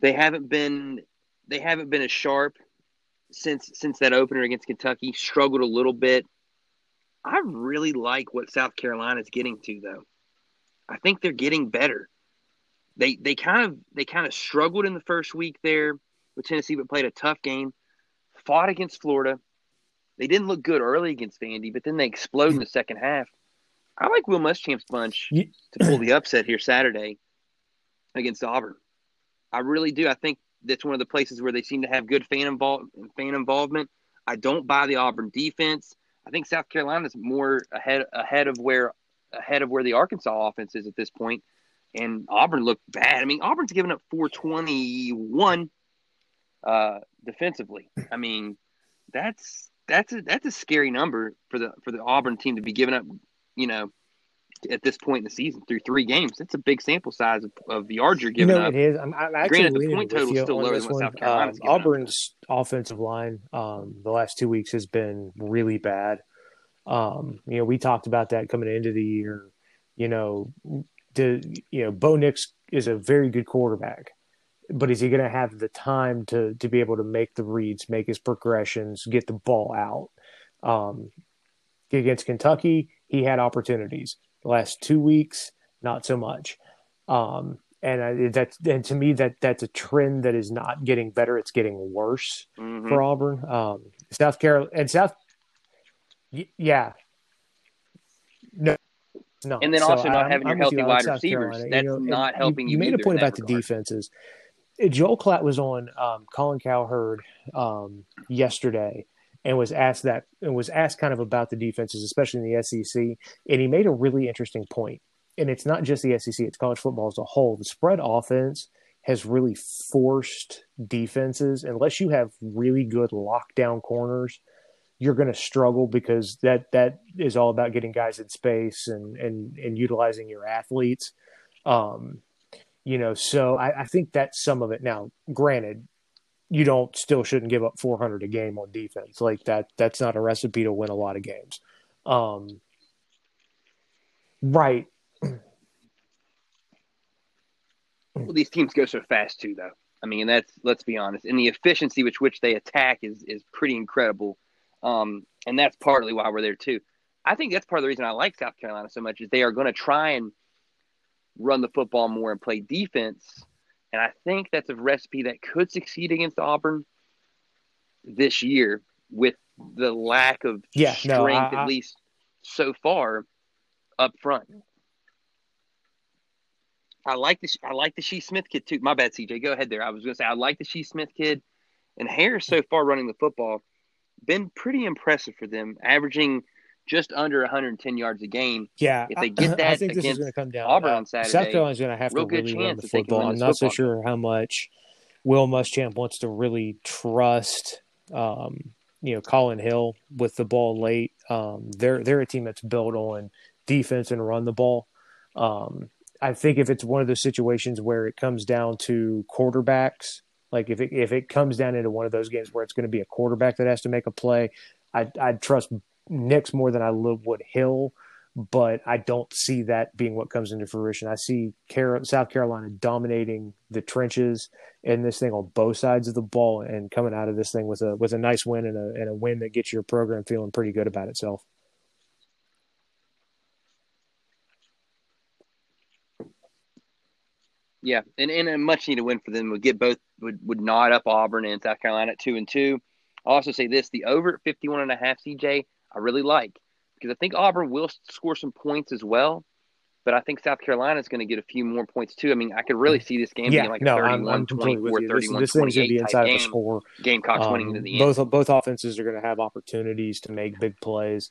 They haven't been they haven't been as sharp since since that opener against Kentucky. Struggled a little bit. I really like what South Carolina's getting to though. I think they're getting better. They they kind of they kind of struggled in the first week there with Tennessee, but played a tough game. Fought against Florida. They didn't look good early against Vandy, but then they explode in the second half. I like Will Muschamp's bunch You- to pull the upset here Saturday against Auburn. I really do. I think that's one of the places where they seem to have good fan involve fan involvement. I don't buy the Auburn defense. I think South Carolina's more ahead ahead of where ahead of where the Arkansas offense is at this point. And Auburn looked bad. I mean, Auburn's given up 421 uh, defensively. I mean, that's that's a that's a scary number for the for the Auburn team to be giving up. You know, at this point in the season through three games, that's a big sample size of, of the yards you're You giving know, up. it is. I'm, I'm actually Granted, the point total is still lower than what. South Carolina's Um, giving up. Auburn's offensive line um, the last two weeks has been really bad. Um, you know, we talked about that coming into the year. You know, the you know, Bo Nix is a very good quarterback, but is he going to have the time to to be able to make the reads, make his progressions, get the ball out? Um, against Kentucky, he had opportunities. The last two weeks, not so much. Um, and I, that's and to me that that's a trend that is not getting better; it's getting worse Mhm. for Auburn. Um, South Carolina and South, y- yeah, no, no. And then So also not I'm- having your I'm with healthy you. Wide South receivers. Carolina. You That's know, not helping you. you made a point about the defenses. Joel Klatt was on um, Colin Cowherd um, yesterday and was asked that and was asked kind of about the defenses, especially in the SEC, and he made a really interesting point. And it's not just the SEC; it's college football as a whole. The spread offense has really forced defenses, unless you have really good lockdown corners, you're going to struggle because that that is all about getting guys in space and and and utilizing your athletes. Um, you know, so I, I think that's some of it. Now, granted, you don't still shouldn't give up 400 a game on defense like that. That's not a recipe to win a lot of games. Um, right. Well, these teams go so fast too, though. I mean, that's let's be honest, and the efficiency with which they attack is is pretty incredible, um, and that's partly why we're there too. I think that's part of the reason I like South Carolina so much is they are going to try and run the football more and play defense, and I think that's a recipe that could succeed against Auburn this year with the lack of Yeah, strength, no, I- at least so far, up front. I like the I like the Shi Smith kid too. My bad, CJ. Go ahead there. I was going to say I like the Shi Smith kid, and Harris so far running the football been pretty impressive for them, averaging just under 110 yards a game. Yeah, If they get that, I think this is going to come down. Auburn on Saturday, South Carolina's going to have to really run the that they can football. I'm not so sure how much Will Muschamp wants to really trust, um, you know, Collin Hill with the ball late. Um, they're they're a team that's built on defense and run the ball. Um, I think if it's one of those situations where it comes down to quarterbacks, like if it if it comes down into one of those games where it's going to be a quarterback that has to make a play, I'd, I'd trust Nix more than I would Hill but I don't see that being what comes into fruition. I see Car- South Carolina dominating the trenches in this thing on both sides of the ball and coming out of this thing with a with a nice win and a and a win that gets your program feeling pretty good about itself. Yeah, and, and a much needed win for them would get both would, would nod up Auburn and South Carolina at two and two. I'll also say this: the over at 51 and a half, CJ, I really like because I think Auburn will score some points as well. But I think South Carolina is going to get a few more points too. I mean, I could really see this game Yeah, being like no, 31, I'm, I'm completely 24, with you. This, 31, this thing's going to be inside type of game. score. Gamecocks winning Um, into the end. both both offenses are going to have opportunities to make big plays.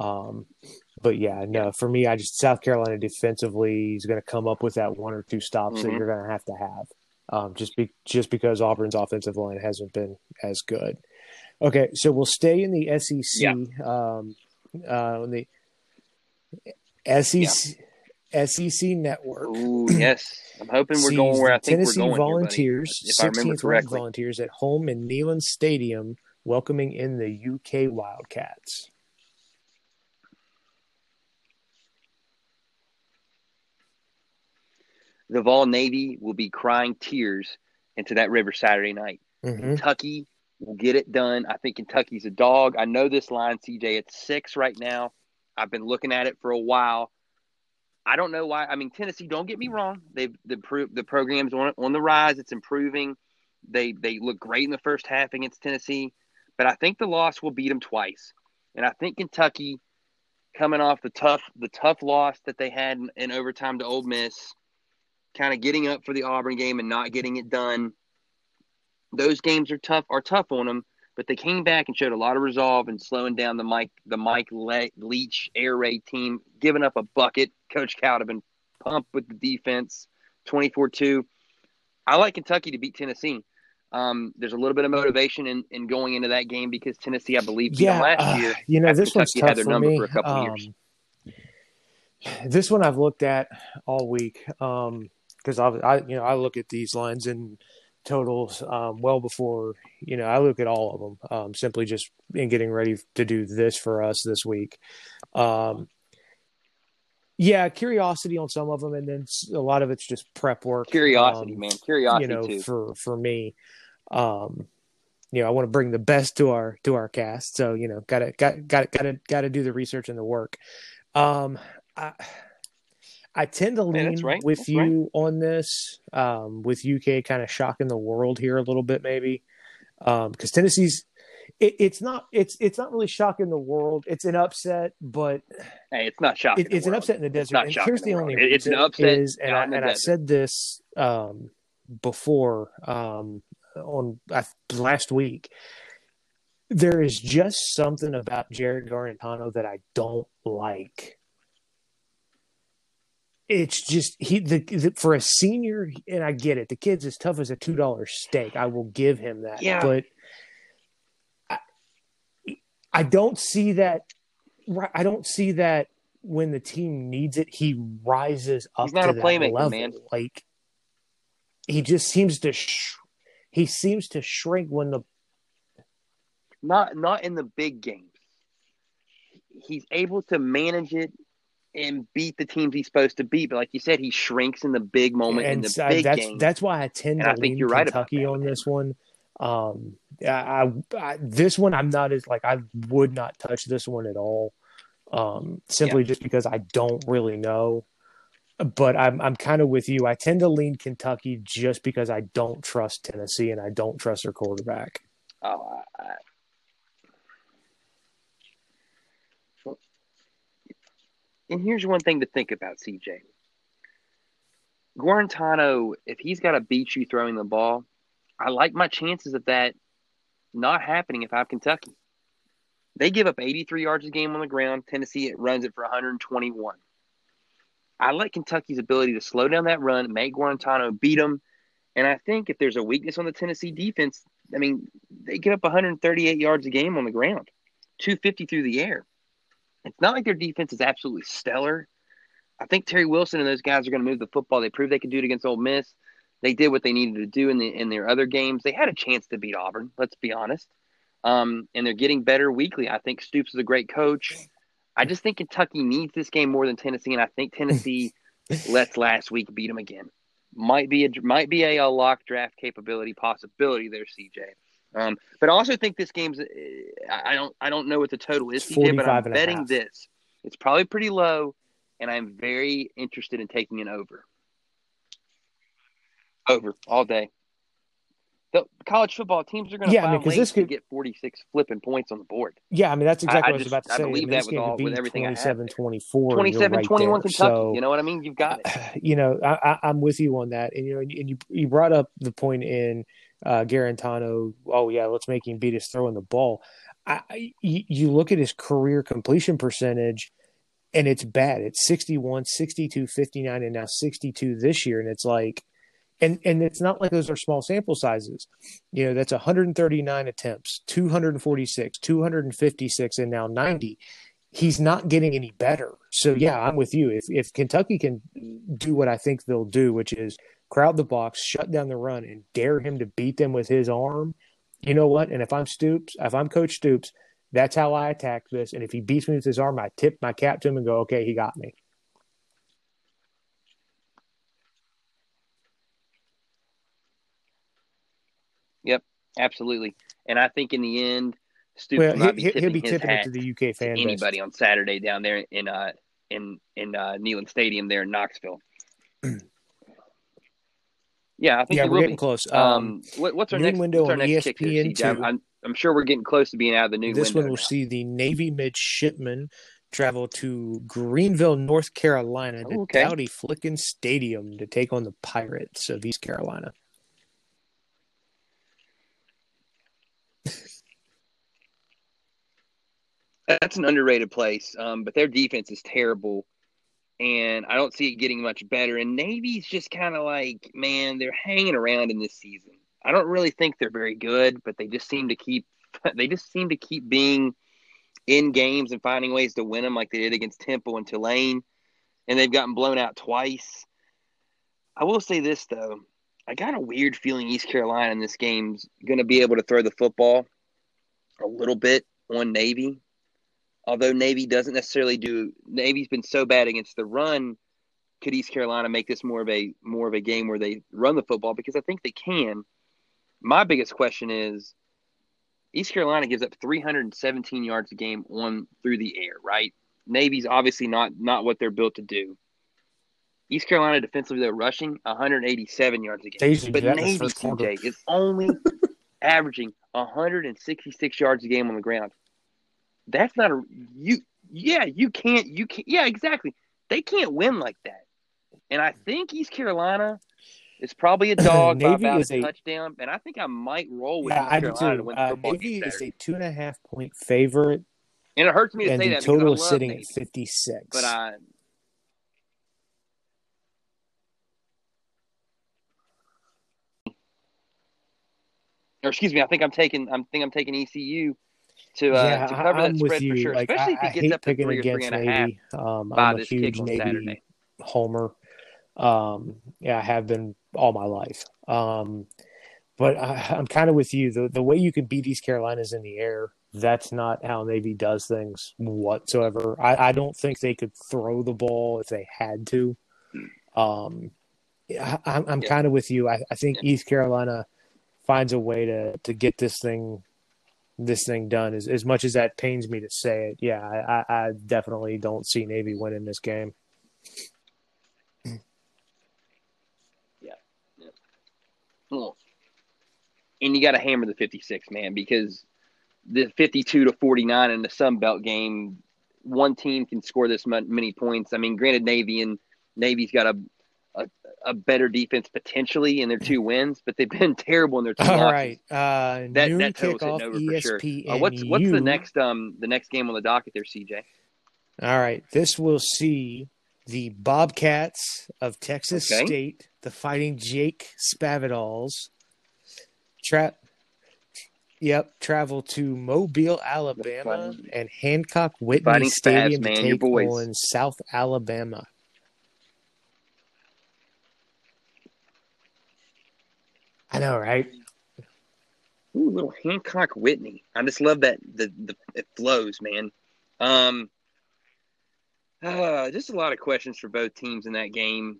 Um, but yeah, no, for me, I just South Carolina defensively is going to come up with that one or two stops that Mhm. you're going to have to have, um, just be just because Auburn's offensive line hasn't been as good. Okay, so we'll stay in the SEC. Um, uh, on the SEC SEC network. Ooh, yes. I'm hoping we're going sees where I think Tennessee we're going. Volunteers, here, buddy, if I remember 16th ranked. Volunteers at home in Neyland Stadium, welcoming in the UK Wildcats. The Vol Navy will be crying tears into that river Saturday night. Mm-hmm. Kentucky will get it done. I think Kentucky's a dog. I know this line, CJ. It's six right now. I've been looking at it for a while. I don't know why. I mean, Tennessee. Don't get me wrong. They've the pro- the program's on on the rise. It's improving. They they look great in the first half against Tennessee, but I think the loss will beat them twice. And I think Kentucky, coming off the tough the tough loss that they had in, in overtime to Ole Miss, kind of getting up for the Auburn game and not getting it done those games are tough are tough on them, but they came back and showed a lot of resolve and slowing down the Mike the Mike Le- Leach air raid team, giving up a bucket. Coach Cal have been pumped with the defense, twenty four two. I like Kentucky to beat Tennessee. Um, there's a little bit of motivation in, in going into that game because Tennessee, I believe, Yeah, last uh, year. you know this one's Kentucky had tough their for number me. for a couple years. Um, this one I've looked at all week because I, I, you know, I look at these lines and totals um, well before you know I look at all of them. Um, simply just in getting ready to do this for us this week. Um, yeah, curiosity on some of them, and then a lot of it's just prep work. Curiosity, um, man, curiosity you know, too. for for me, um, you know, I want to bring the best to our to our cast. So you know, gotta got got gotta gotta do the research and the work. Um, I, I tend to lean that's right. with That's you on this, um, with UK kind of shocking the world here a little bit, maybe, because Tennessee's. It, it's not. It's it's not really shocking the world. It's an upset, but Hey, it's not shocking. it, it's an upset in the desert. not and here's the the only It- it's an upset is, and I, and I said this um, before um, on I, last week. There is just something about Jarrett Guarantano that I don't like. It's just he the, the for a senior, and I get it. The kid's as tough as a two dollar steak. I will give him that. Yeah. but I, I don't see that. right- I don't see that when the team needs it, he rises up He's not a playmaker, level. man. Like he just seems to. Sh- he seems to shrink when the Not not in the big games. He's able to manage it and beat the teams he's supposed to beat. But like you said, he shrinks in the big moment in the big that's games. that's why I tend And to I think lean you're right Kentucky that on this one. Um, I, I, this one I'm not as like I would not touch this one at all. Um, simply just because I don't really know. But I'm I'm kind of with you. I tend to lean Kentucky just because I don't trust Tennessee and I don't trust their quarterback. Oh, I, and here's one thing to think about, CJ. Guarantano, if he's got to beat you throwing the ball, I like my chances of that not happening if I'm Kentucky. They give up 83 yards a game on the ground. Tennessee it runs it for 121. I like Kentucky's ability to slow down that run, make Guarantano beat them. And I think if there's a weakness on the Tennessee defense, I mean, they give up 138 yards a game on the ground, 250 through the air. It's not like their defense is absolutely stellar. I think Terry Wilson and those guys are going to move the football. They proved they could do it against Ole Miss. They did what they needed to do in the in their other games. They had a chance to beat Auburn. Let's be honest. Um, and they're getting better weekly. I think Stoops is a great coach. I just think Kentucky needs this game more than Tennessee, and I think Tennessee lets last week beat them again. Might be a might be a, uh lock draft capability possibility there, CJ. Um, but I also think this game's. uh, I I don't I don't know what the total is, but I'm betting this. It's probably pretty low, and I'm very interested in taking an over. Over all day. The college football teams are going to Yeah, I mean, 'cause this to could- get 46 flipping points on the board. Yeah, I mean that's exactly I what I was about to I say. believe mean, that with all- with everything I have 27 there. 24. 27 right 21 there. Kentucky. So, you know what I mean? You've got it. you know, I, I, I'm with you on that. And you know, and you you brought up the point in uh, Guarantano. Oh yeah, let's make him beat us throwing the ball. I, you look at his career completion percentage, and it's bad. It's 61, 62, 59, and now 62 this year. And it's like, and and it's not like those are small sample sizes. You know, that's 139 attempts, 246, 256, and now 90 he's not getting any better. So yeah, I'm with you. If if Kentucky can do what I think they'll do, which is crowd the box, shut down the run, and dare him to beat them with his arm, you know what? And if I'm Stoops, if I'm Coach Stoops, that's how I attack this. And if he beats me with his arm, I tip my cap to him and go, okay, he got me. Yep, absolutely. And I think in the end, Stoops Well, will he, be tipping be tipping it to the UK to fan base. anybody on Saturday down there in uh in in uh, Neyland Stadium there in Knoxville. yeah, I think Yeah, we're getting be. close. Um, Um, what, what's our next window what's our on next ESPN CJ? I'm, two. I'm I'm sure we're getting close to being out of the new this window. one will now. see the Navy midshipmen travel to Greenville, North Carolina, to Oh, okay. Dowdy-Ficklen Stadium to take on the Pirates of East Carolina. That's an underrated place, um, but their defense is terrible, and I don't see it getting much better. And Navy's just kind of like, man, they're hanging around in this season. I don't really think they're very good, but they just seem to keep they just seem to keep being in games and finding ways to win them, like they did against Temple and Tulane, and they've gotten blown out twice. I will say this though, I got a weird feeling East Carolina in this game's going to be able to throw the football a little bit on Navy although Navy doesn't necessarily do Navy's been so bad against the run, could East Carolina make this more of a more of a game where they run the football? Because I think they can. My biggest question is East Carolina gives up 317 yards a game on through the air, right? Navy's obviously not not what they're built to do. East Carolina defensively, they're rushing 187 yards a game. But Navy. TJ, is only averaging 166 yards a game on the ground. That's not a you. Yeah, you can't. You can't. Yeah, exactly. They can't win like that. And I think East Carolina is probably a dog by Navy about is a a- touchdown, and I think I might roll with Yeah, East I do to too. win the Uh, Navy is a two and a half point favorite, And it hurts me to and say the that total is sitting Navy, at 56. but I. Or excuse me, I think I'm taking. I'm think I'm taking ECU to uh, yeah, to cover I'm that with spread you. for sure, Like, especially I, if it gets up to three or three against and a half Navy. Um, by I'm a this huge kick on Navy Saturday. homer. Um, yeah, I have been all my life. Um, but I, I'm kind of with you. The the way you can beat East Carolina's in the air. That's not how Navy does things whatsoever. I, I don't think they could throw the ball if they had to. Um, I, I'm, I'm Yeah. kind of with you. I, I think East Carolina finds a way to to get this thing this thing done. As as much as that pains me to say it, yeah, I, I, definitely don't see Navy winning this game. Yeah. Yeah. And you got to hammer the 56, man, because the 52 to 49 in the Sun Belt game, one team can score this many points. I mean, granted, Navy and Navy's got a a, a better defense potentially in their two wins, but they've been terrible in their two All losses. right, uh, That noon that kickoff, over for sure. Uh, what's what's the next um the next game on the docket there, CJ? All right, this will see the Bobcats of Texas Okay. State, the Fighting Jake Spavitals, tra- Yep, travel to Mobile, Alabama, and Hancock Whitney Fighting Stadium Spavs, to take on South Alabama. I know, right? Ooh, little Hancock Whitney. I just love that the the it flows, man. Um, uh, just a lot of questions for both teams in that game.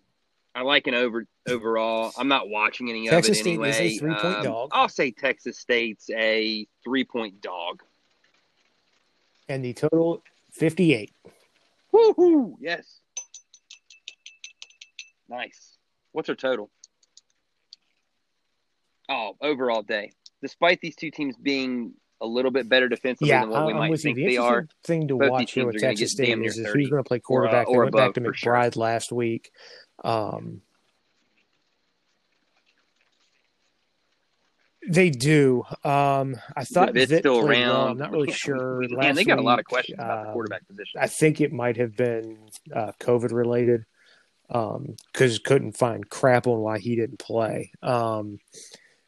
I like an over overall. I'm not watching any Texas of it State it is a anyway. three-point Um, dog. I'll say Texas State's a three point dog. And the total 58. Woohoo! Yes. Nice. What's our total? Oh, overall day. Despite these two teams being a little bit better defensively Yeah, than what we I'm might with you. think The they are, thing to watch here with Texas State is, is who's going to play or, uh, quarterback. or went back to for sure. McBride last week. Um, they do. Um, I thought Vitt's Vitt still played well. around. I'm not really Man, sure. Man, Last they got a lot of week, questions about the um, quarterback position. I think it might have been uh, COVID related because couldn't find crap on why he didn't play. Um,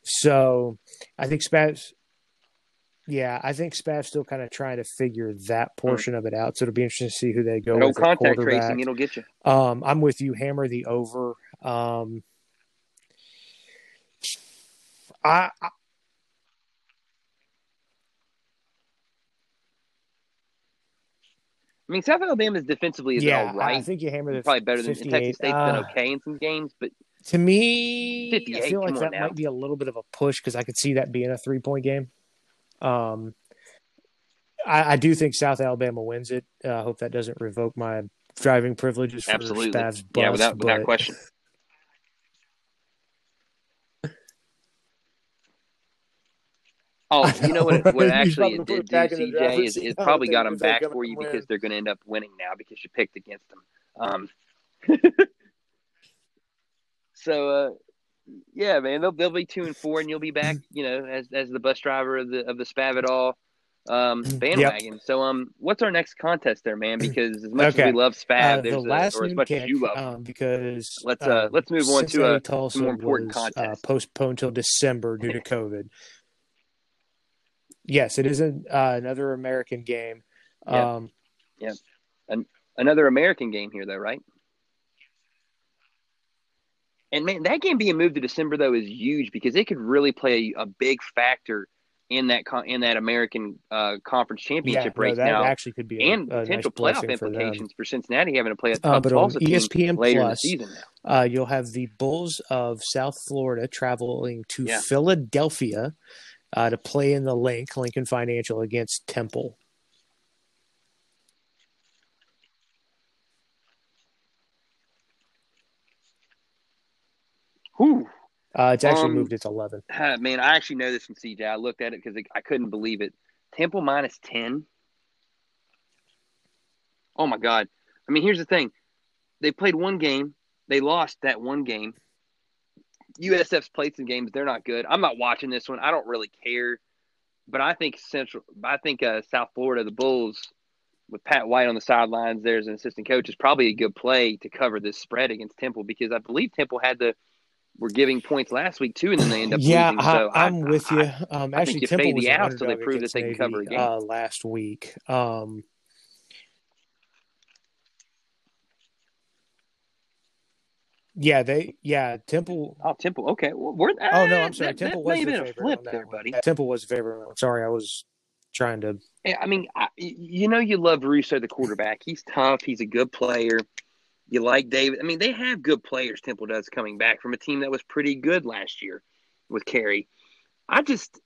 so I think Spavs, yeah, I think Spav's still kind of trying to figure that portion of it out. So it'll be interesting to see who they go no with contact tracing, it'll get you. Um, I'm with you. Hammer the over. Um, I, I I mean, South Alabama's defensively is yeah, all right. I think you hammer the Probably better than Texas State's been Uh, okay in some games, but To me, I feel like that now. might be a little bit of a push because I could see that being a three point game. Um, I, I do think South Alabama wins it. Uh, I hope that doesn't revoke my driving privileges for absolutely, Spavs bus, yeah, without without but question. Oh, you know what? It, what actually it did do, it back in the driver's CJ, is it probably got them back for you win. because they're going to end up winning now because you picked against them. Um, so uh, yeah, man, they'll they'll be two and four, and you'll be back, you know, as as the bus driver of the of the Spavital um, bandwagon. So um, what's our next contest there, man? Because as much Okay. as we love Spav, uh, there's the a, or as much kick, as you love, um, because Let's, uh, um, let's move on to, a uh, Tulsa some more important was, uh, postponed till December due to COVID. Yes, it is an, uh, another American game. Yeah. Um, another American game here, though, right? And man, that game being moved to December though is huge because it could really play a big factor in that con- in that American uh, conference yeah, championship no, race that now, actually could be a, and a nice potential playoff blessing for implications for, Cincinnati having to play a Uh, tough but on ESPN later in the Plus, season now. Uh, you'll have the Bulls of South Florida traveling to Yeah. Philadelphia uh, to play in the link, Lincoln Financial, against Temple. Whew. Uh, it's actually Um, moved. It's eleven. Man, I actually know this from CJ. I looked at it because I couldn't believe it. Temple minus 10. Oh, my God. I mean, here's the thing they played one game, they lost that one game. USF's played some games. They're not good. I'm not watching this one. I don't really care. But I think Central, I think uh, South Florida, the Bulls, with Pat White on the sidelines there as an assistant coach, is probably a good play to cover this spread against Temple because I believe Temple had the were giving points last week too, and then they end up Yeah, losing. So I, I'm with you. I- um, I think actually, you Temple fade was the an outs till they prove that they can cover a game. uh, last week. Um, yeah, they yeah Temple. Oh, Temple. Okay. Well, we're, Oh no, uh, I'm sorry. That, Temple that was the a favorite flip there, one. buddy. Temple was the favorite. I'm sorry, I was trying to. I mean, I, you know, you love Russo, the quarterback. He's tough. He's a good player. You like David. I mean, they have good players. Temple does coming back from a team that was pretty good last year with Carey. I just,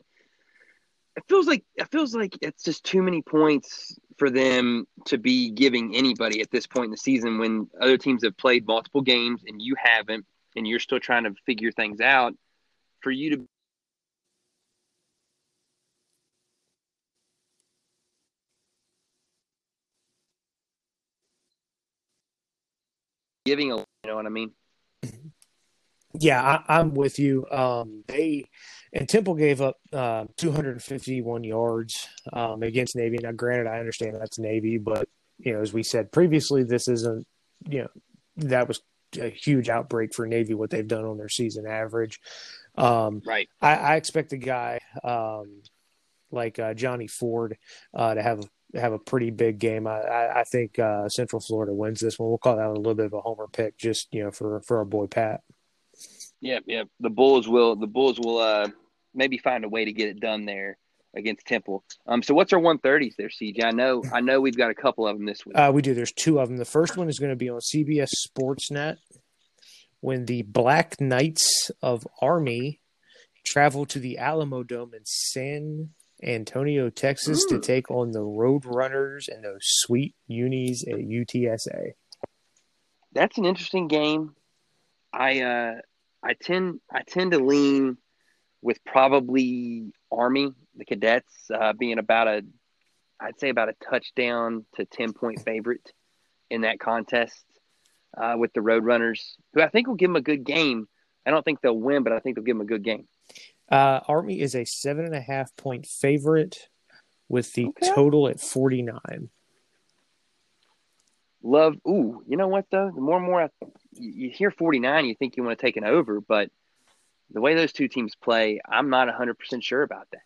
it feels like it feels like it's just too many points for them to be giving anybody at this point in the season when other teams have played multiple games and you haven't, and you're still trying to figure things out. For you to giving a, you know what I mean? Yeah, I, I'm with you. Um, they and Temple gave up uh, 251 yards um, against Navy. Now, granted, I understand that's Navy, but you know, as we said previously, this isn't. You know, that was a huge outbreak for Navy. What they've done on their season average. Um, Right. I, I expect a guy um, like uh, Johnny Ford uh, to have have a pretty big game. I, I, I think uh, Central Florida wins this one. We'll call that a little bit of a homer pick, just you know, for for our boy Pat. Yeah, yeah. The Bulls will the Bulls will uh maybe find a way to get it done there against Temple. Um so what's our 130s there, CJ? I know I know we've got a couple of them this week. Uh, we do. There's two of them. The first one is going to be on CBS Sportsnet when the Black Knights of Army travel to the Alamo Dome in San Antonio, Texas, to Mm. take on the Road Runners and those sweet unis at UTSA. That's an interesting game. I uh I tend I tend to lean with probably Army, the cadets, uh, being about a I'd say about a touchdown to 10 point favorite in that contest uh, with the Roadrunners, who I think will give them a good game. I don't think they'll win, but I think they'll give them a good game. Uh, Army is a seven and a half point favorite with the Okay. total at 49. Love, ooh, you know what though? The more and more I, you hear 49, you think you want to take an over, but the way those two teams play, I'm not 100% sure about that.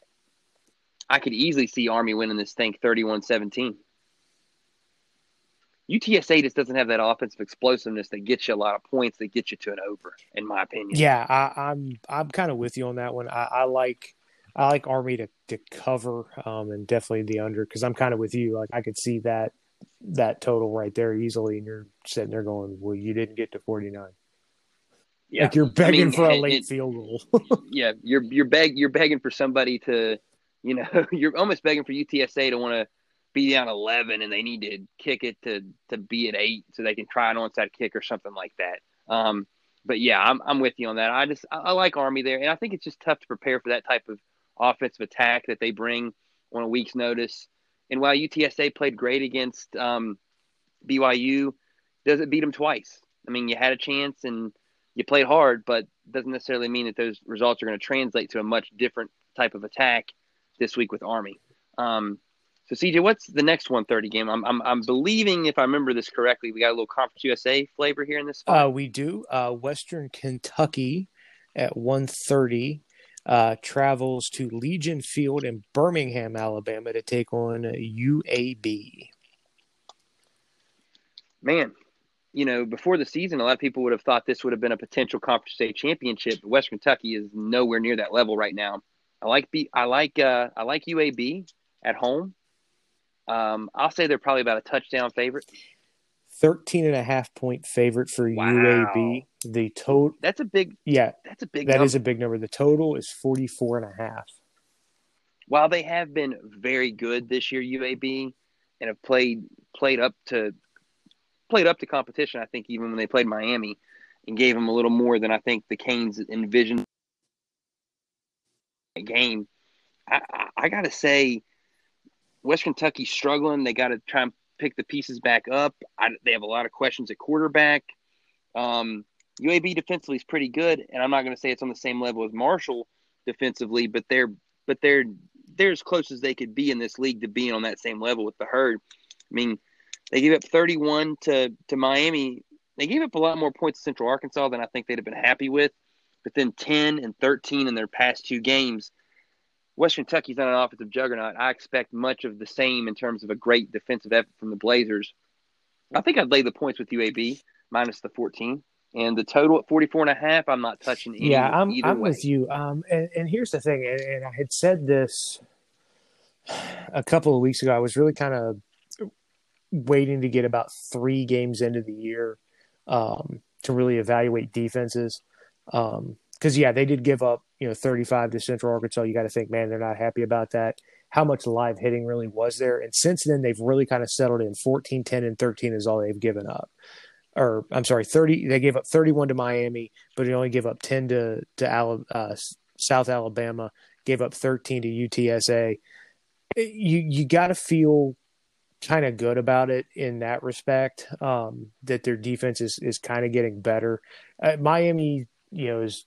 I could easily see Army winning this thing 31 17. UTSA just doesn't have that offensive explosiveness that gets you a lot of points that gets you to an over, in my opinion. Yeah, I, I'm I'm kind of with you on that one. I, I like I like Army to to cover um, and definitely the under because I'm kind of with you. Like I could see that that total right there easily, and you're sitting there going, "Well, you didn't get to 49." Yeah. Like you're begging mean, for a late it- field goal. yeah, you're you're beg you're begging for somebody to, you know, you're almost begging for UTSA to want to be down 11 and they need to kick it to to be at eight so they can try an onside kick or something like that. Um, but yeah, I'm I'm with you on that. I just I, I like Army there, and I think it's just tough to prepare for that type of offensive attack that they bring on a week's notice. And while UTSA played great against um, BYU, does it beat them twice? I mean, you had a chance and you played hard, but doesn't necessarily mean that those results are going to translate to a much different type of attack this week with Army. Um, so CJ, what's the next 130 game? I'm, I'm I'm believing if I remember this correctly, we got a little Conference USA flavor here in this spot. Uh, we do. Uh, Western Kentucky at 1:30 uh, travels to Legion Field in Birmingham, Alabama, to take on UAB. Man, you know, before the season, a lot of people would have thought this would have been a potential Conference USA championship. But Western Kentucky is nowhere near that level right now. I like B, I like uh, I like UAB at home. Um, I'll say they're probably about a touchdown favorite. 13 and a half point favorite for Wow. UAB. The total, That's a big. yeah, That's a big. that number. is a big number. The total is 44 and a half. while they have been very good this year, UAB, and have played played up to played up to competition, I think even when they played Miami, and gave them a little more than I think the Canes envisioned game. I, I, I got to say, West Kentucky's struggling. They got to try and pick the pieces back up. I, they have a lot of questions at quarterback. Um, UAB defensively is pretty good, and I'm not going to say it's on the same level as Marshall defensively, but they're but they're they're as close as they could be in this league to being on that same level with the herd. I mean, they gave up 31 to to Miami. They gave up a lot more points to Central Arkansas than I think they'd have been happy with. But then 10 and 13 in their past two games. West Kentucky's not an offensive juggernaut. I expect much of the same in terms of a great defensive effort from the Blazers. I think I'd lay the points with UAB minus the 14 and the total at 44 and a half i'm not touching any, yeah i'm, I'm way. with you um, and, and, here's the thing and, and, i had said this a couple of weeks ago i was really kind of waiting to get about three games into the year um, to really evaluate defenses because yeah they did give up you know 35 to central arkansas you got to think man they're not happy about that how much live hitting really was there and since then they've really kind of settled in 14 10 and 13 is all they've given up or I'm sorry, 30. They gave up 31 to Miami, but they only gave up 10 to to uh, South Alabama. Gave up 13 to UTSA. You you got to feel kind of good about it in that respect. Um, that their defense is is kind of getting better. Uh, Miami, you know, is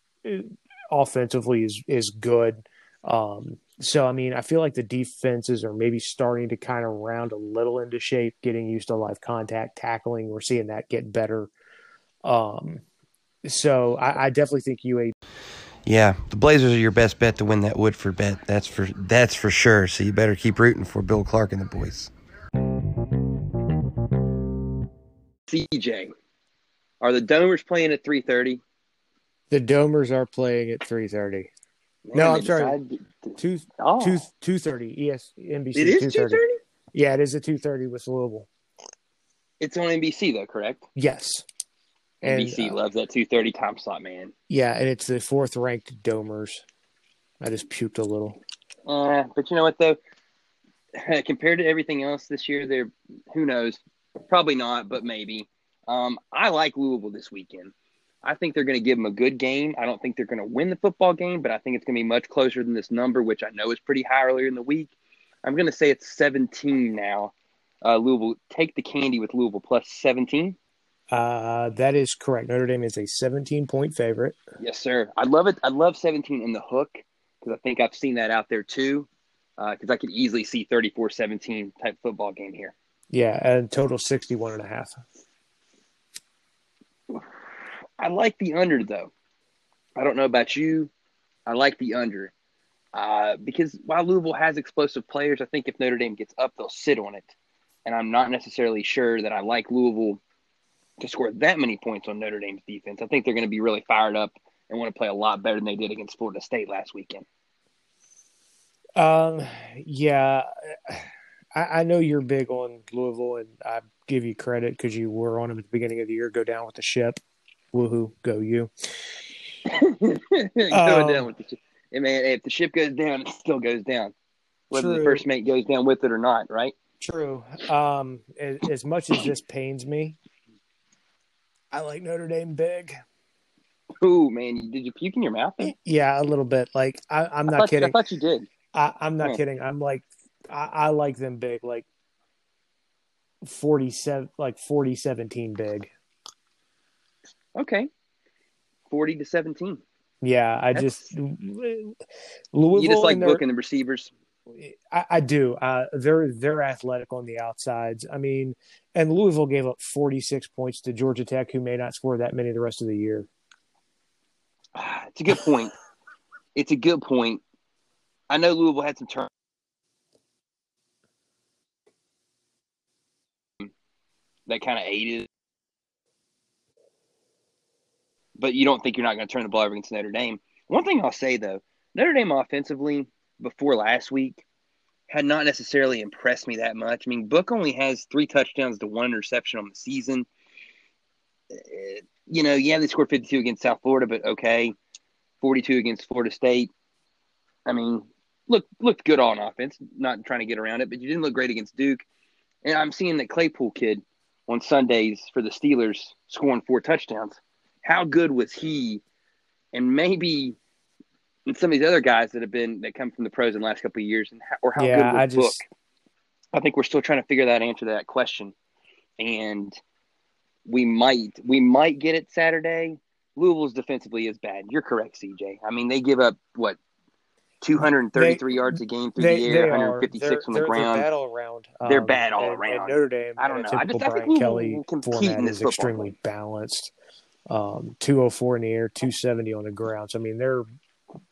offensively is is good. Um, so, I mean, I feel like the defenses are maybe starting to kind of round a little into shape, getting used to live contact tackling. We're seeing that get better. Um, so I, I definitely think UA. Yeah, the Blazers are your best bet to win that Woodford bet. That's for that's for sure. So you better keep rooting for Bill Clark and the boys. CJ, are the Domers playing at three thirty? The Domers are playing at three thirty. No, I'm sorry. Two oh. two two thirty. ES NBC. It is two thirty. Yeah, it is at two thirty with Louisville. It's on NBC though, correct? Yes. NBC uh, loves that two thirty time slot, man. Yeah, and it's the fourth ranked Domers. I just puked a little. Uh, but you know what though? Compared to everything else this year, they're who knows? Probably not, but maybe. Um, I like Louisville this weekend. I think they're going to give them a good game. I don't think they're going to win the football game, but I think it's going to be much closer than this number, which I know is pretty high earlier in the week. I'm going to say it's 17 now. Uh, Louisville, take the candy with Louisville plus 17. Uh, that is correct. Notre Dame is a 17 point favorite. Yes, sir. I love it. I love 17 in the hook because I think I've seen that out there too. Because uh, I could easily see 34 17 type football game here. Yeah, and total 61 and a half. I like the under though. I don't know about you. I like the under uh, because while Louisville has explosive players, I think if Notre Dame gets up, they'll sit on it. And I'm not necessarily sure that I like Louisville to score that many points on Notre Dame's defense. I think they're going to be really fired up and want to play a lot better than they did against Florida State last weekend. Um, yeah, I, I know you're big on Louisville, and I give you credit because you were on them at the beginning of the year. Go down with the ship. Woohoo, go you. Going um, down with the ship. Hey man, if the ship goes down, it still goes down. Whether true. the first mate goes down with it or not, right? True. Um, as, as much as this pains me, I like Notre Dame big. Ooh, man, did you puke in your mouth? Then? Yeah, a little bit. Like I, am not kidding. I thought you did. I, am not kidding. I'm like, I, I, like them big, like 47, like 40, 17 big. Okay. 40 to 17. Yeah, I That's, just Louisville. You just like booking the receivers. I, I do. Uh, they're they're athletic on the outsides. I mean, and Louisville gave up 46 points to Georgia Tech, who may not score that many the rest of the year. It's a good point. it's a good point. I know Louisville had some turn that kind of aided but you don't think you're not going to turn the ball over against Notre Dame. One thing I'll say though, Notre Dame offensively before last week had not necessarily impressed me that much. I mean, Book only has three touchdowns to one interception on the season. Uh, you know, yeah, they scored 52 against South Florida, but okay, 42 against Florida State. I mean, look looked good on offense. Not trying to get around it, but you didn't look great against Duke. And I'm seeing that Claypool kid on Sundays for the Steelers scoring four touchdowns how good was he? And maybe and some of these other guys that have been that come from the pros in the last couple of years, and how, or how Yeah, good was I just- Book? I think we're still trying to figure that answer to that question, and we might we might get it Saturday. Louisville's defensively is bad. You're correct, CJ. I mean, they give up what 233 yards a game through They, the they air, 156 they're, on the they're, ground. They're bad all around. They're bad all and- and around. Notre Dame, I don't know. I just- I think Kelly can compete in this is football extremely balanced. Um, 204 in the air, 270 on the ground. So I mean, they're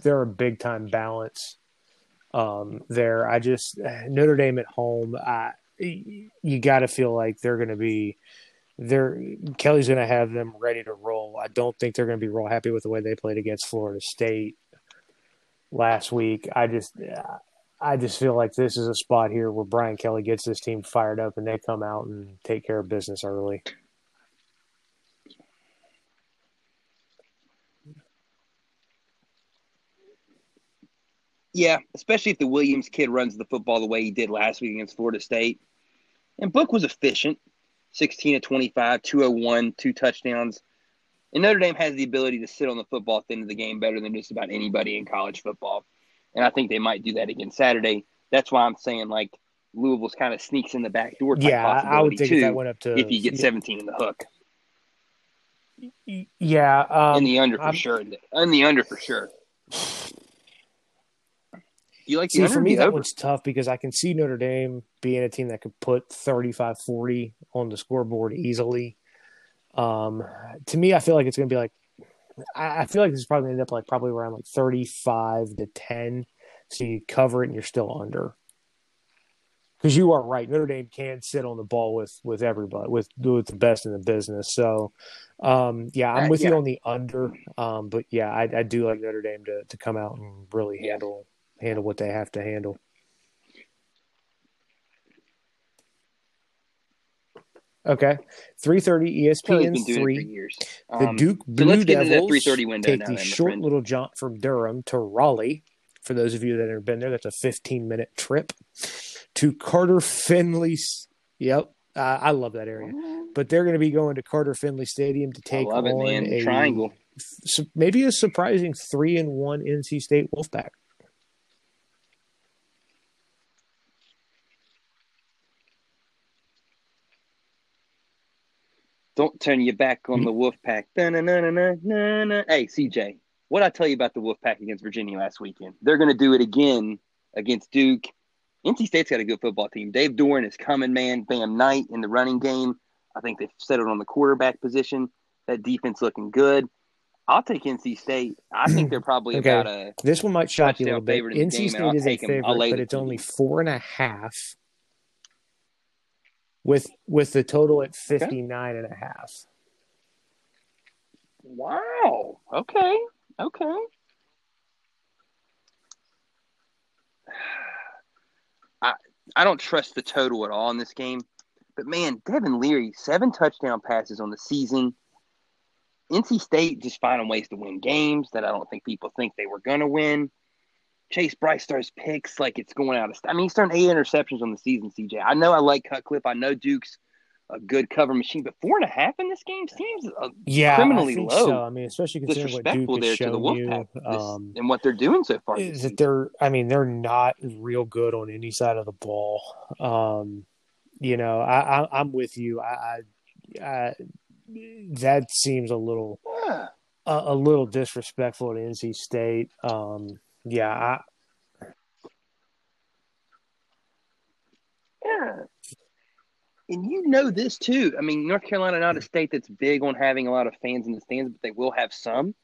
they're a big time balance um, there. I just Notre Dame at home. I, you got to feel like they're going to be. They're Kelly's going to have them ready to roll. I don't think they're going to be real happy with the way they played against Florida State last week. I just, I just feel like this is a spot here where Brian Kelly gets this team fired up and they come out and take care of business early. Yeah, especially if the Williams kid runs the football the way he did last week against Florida State. And Book was efficient 16 to 25, 201, two touchdowns. And Notre Dame has the ability to sit on the football at the end of the game better than just about anybody in college football. And I think they might do that again Saturday. That's why I'm saying, like, Louisville's kind of sneaks in the back door Yeah, I- would think too, if that went up to if you get yeah, 17 in the hook. Yeah, um, in the under for I'm- sure. In the under for sure. You like See, for me, that over? one's tough because I can see Notre Dame being a team that could put 35 40 on the scoreboard easily. Um, to me, I feel like it's going to be like, I, I feel like this is probably going to end up like probably around like 35 to 10. So you cover it and you're still under. Because you are right, Notre Dame can sit on the ball with with everybody, with with the best in the business. So, um, yeah, I'm Uh, with yeah. you on the under. Um, but yeah, I, I do like Notre Dame to to come out and really Yeah. handle handle what they have to handle. Okay, three thirty ESPN been doing it for three. The Um, Duke so Blue let's get into that Devils 3:30 window take now the short friend. little jaunt from Durham to Raleigh. For those of you that have been there, that's a 15 minute trip to Carter Finley's. Yep, uh, I love that area. But they're going to be going to Carter Finley Stadium to take it, on man. a Triangle. maybe a surprising three and one NC State Wolfpack. Don't turn your back on hmm? the Wolfpack. Hey, CJ, what I tell you about the Wolfpack against Virginia last weekend? They're going to do it again against Duke. NC State's got a good football team. Dave Doeren is coming, man. Bam Knight in the running game. I think they've settled on the quarterback position. That defense looking good. I'll take NC State. I think they're probably Okay. about a This one might shock you a little bit. favorite in the NC State is a take 'em. I'll favorite, but it's only four and a half. With with the total at 59 and a half. Wow. Okay. Okay. I I don't trust the total at all in this game. But man, Devin Leary, seven touchdown passes on the season. NC State just finding ways to win games that I don't think people think they were gonna win. Chase Brice throws picks like it's going out of. I mean, he's thrown eight interceptions on the season. CJ, I know I like Cutcliffe. I know Duke's a good cover machine, but four and a half in this game seems uh, Yeah, criminally I low. so. I mean, especially considering what Duke there to the Wolfpack Um, and what they're doing so far. is that they're I mean they're not real good on any side of the ball. Um, you know, I, I I'm with you. I, I, I that seems a little Yeah. a, a little disrespectful to NC State. Um, yeah, I, Yeah. And you know this too. I mean, North Carolina not a state that's big on having a lot of fans in the stands, but they will have some.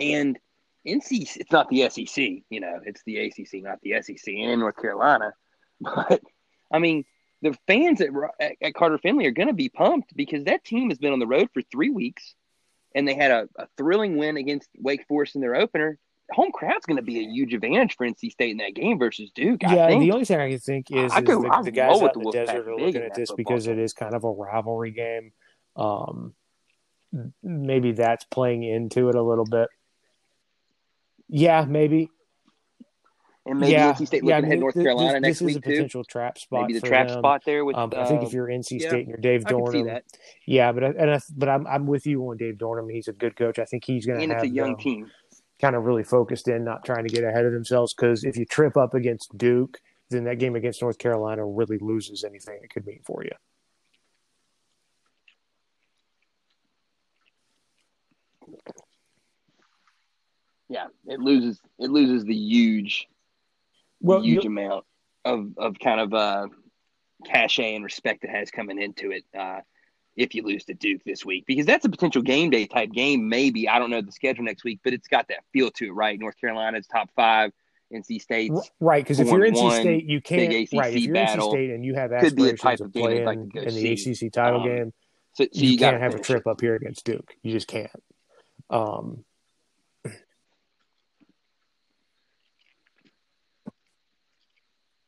And NC, it's not the SEC, you know, it's the ACC, not the SEC, and North Carolina. But I mean, the fans at, at, at Carter Finley are going to be pumped because that team has been on the road for three weeks, and they had a, a thrilling win against Wake Forest in their opener. Home crowd's going to be a huge advantage for NC State in that game versus Duke. I yeah. think. The only thing I can think is, I is go- the, the guys out in the the desert are looking at this because it game. is kind of a rivalry game. Um, maybe that's playing into it a little bit. Yeah, maybe. and maybe yeah, NC State looking yeah, I North th- Carolina this, next this is week a too. potential trap spot. Maybe the trap them. spot there with. Um, I think if uh, you're NC yeah, State and you're Dave I can see Dornum, that, yeah, but I, and I, but I'm I'm with you on Dave Dornum. He's a good coach. I think he's going and to it's have a young them team. Kind of really focused in, not trying to get ahead of themselves. Because if you trip up against Duke, then that game against North Carolina really loses anything it could mean for you. Yeah, it loses. It loses the huge, Well, huge amount of of kind of uh, cachet and respect it has coming into it. Uh, if you lose to Duke this week, because that's a potential game day type game. Maybe I don't know the schedule next week, but it's got that feel to it, right? North Carolina's top five, NC State, Right, because if you're NC one, State, you can't. Right, if you're battle. NC State and you have Could be a aspirations type of game playing like in the see. ACC title Um, game, so, so you, you, can't have a trip up here against Duke. You just can't. Um,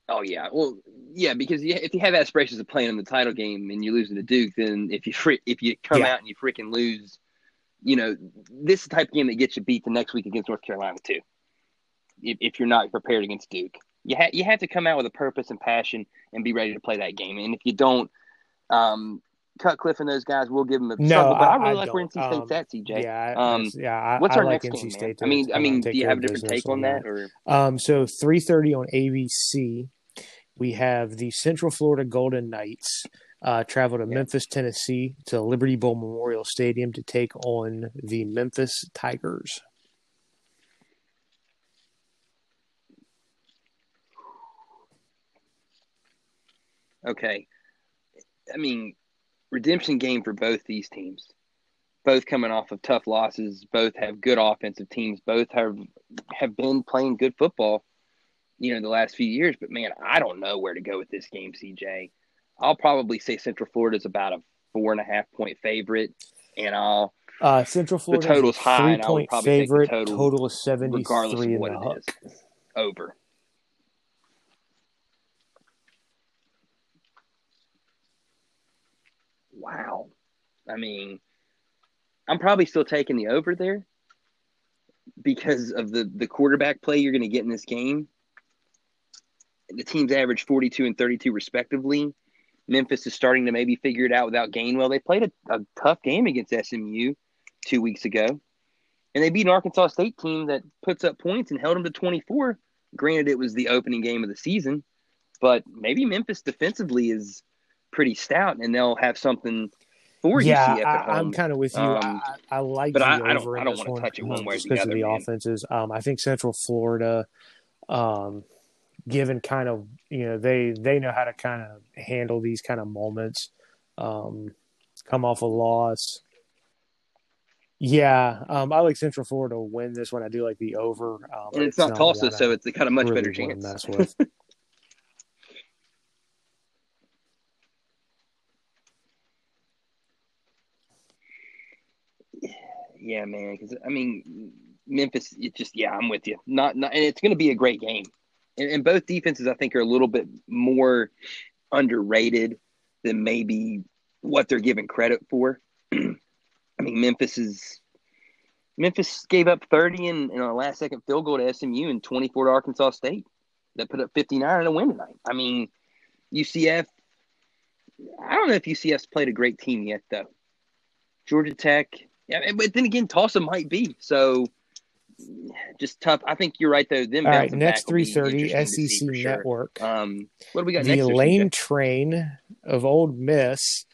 Oh yeah, well, yeah, because you, if you have aspirations of playing in the title game and you lose to Duke, then if you fr- if you come Yeah. out and you freaking lose, you know, this is the type of game that gets you beat the next week against North Carolina too. If, if you're not prepared against Duke, you ha- you have to come out with a purpose and passion and be ready to play that game. And if you don't, um, Cutcliffe and those guys will give them a No, struggle. But I, I- really I like where don't. NC State's Um, at, CJ. yeah, Um, yeah. I, What's our like next NC game, State. man? I mean, I mean, do you have a different take on that, or Um, so 3:30 on ABC, we have the Central Florida Golden Knights uh, travel to Yeah. Memphis, Tennessee, to Liberty Bowl Memorial Stadium to take on the Memphis Tigers. Okay. I mean, redemption game for both these teams. Both coming off of tough losses, both have good offensive teams, both have have been playing good football, you know, the last few years. But man, I don't know where to go with this game, CJ. I'll probably say Central Florida is about a four and a half point favorite, and I'll Uh, Central Florida total's high, and I would probably take the favorite. total Total is regardless 73 of in what the it hook. is over. Wow. I mean, I'm probably still taking the over there because of the the quarterback play you're going to get in this game. The teams average 42 and 32 respectively. Memphis is starting to maybe figure it out without Gainwell. They played a, a tough game against SMU two weeks ago, and they beat an Arkansas State team that puts up points and held them to 24. Granted, it was the opening game of the season, but maybe Memphis defensively is pretty stout, and they'll have something for you. yeah, UCF at I. I'm kind of with you. Um, I, I like but I- I don't- I don't this wanna touch it one um, way or the because of the man. offenses. Um, I think Central Florida, um, given kind of you know they they know how to kind of handle these kind of moments. Um, come off a loss. Yeah, um, I like Central Florida to win this one. I do like the over, um, and it's, not Tulsa, so it's got a much really better chance. Mess with. Yeah, man. Because I mean, Memphis. It just yeah, I'm with you. Not, not and it's going to be a great game. And, and both defenses, I think, are a little bit more underrated than maybe what they're given credit for. I mean, Memphis is Memphis gave up 30 in, in a last second field goal to SMU and 24 to Arkansas State. That put up 59 in a win tonight. I mean, UCF. I don't know if UCF's played a great team yet, though. Georgia Tech. Yeah, but then again, Tulsa might be. So just tough. I think you're right though. Them All right, next back will be three thirty to SEC for sure. Network. Um, what do we got the next? lane train of Ole Miss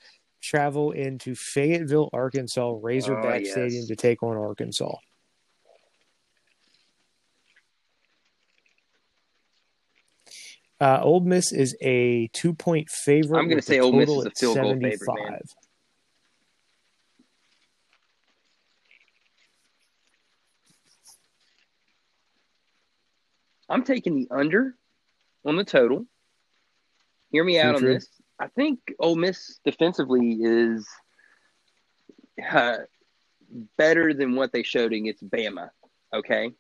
travel into Fayetteville, Arkansas, Razorback Oh, yes. Stadium to take on Arkansas. Uh, Ole Miss is a two-point favorite. I'm gonna say Ole Miss is a field goal favorite, 75. man. I'm taking the under on the total. Hear me out on Future. this. I think Ole Miss defensively is uh, better than what they showed against Bama. Okay,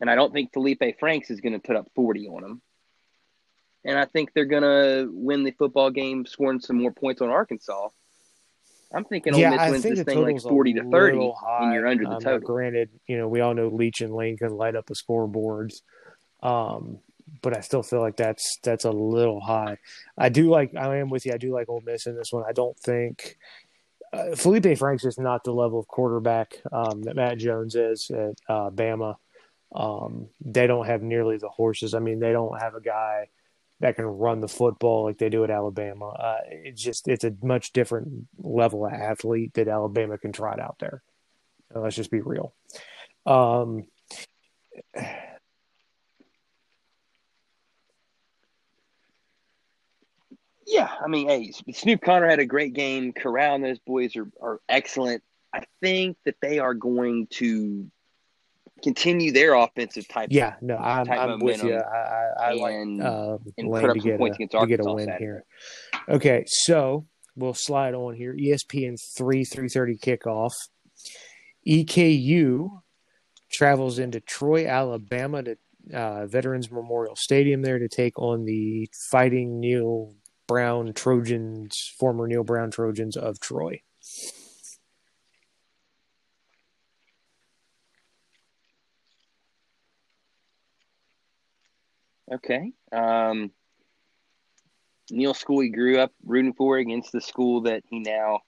and I don't think Felipe Franks is going to put up 40 on them. And I think they're going to win the football game, scoring some more points on Arkansas. I'm thinking Ole yeah, Miss I wins think this thing like total's 40 a to 30, little high. and you're under the Um, total. Granted, you know we all know Leach and Lane can light up the scoreboards, Um, but I still feel like that's that's a little high. I do like I am with you. I do like Ole Miss in this one. I don't think uh, Felipe Franks is not the level of quarterback um, that Mac Jones is at uh, Bama. Um, they don't have nearly the horses. I mean, they don't have a guy that can run the football like they do at Alabama. Uh, it's just it's a much different level of athlete that Alabama can trot out there. So let's just be real. Um, Yeah, I mean, hey, Snoop Conner had a great game. Corral and those boys are, are excellent. I think that they are going to continue their offensive type. Yeah, no, I'm, type I'm with you. I, I, I like and- uh, and put up to some get, points a, against to get a Arkansas win Saturday. here. Okay, so we'll slide on here. ESPN three three thirty kickoff. EKU travels into Troy, Alabama to uh, Veterans Memorial Stadium there to take on the Fighting Neal Brown Trojans, former Neal Brown Trojans of Troy. Okay. Um, Neal School he grew up rooting for against the school that he now,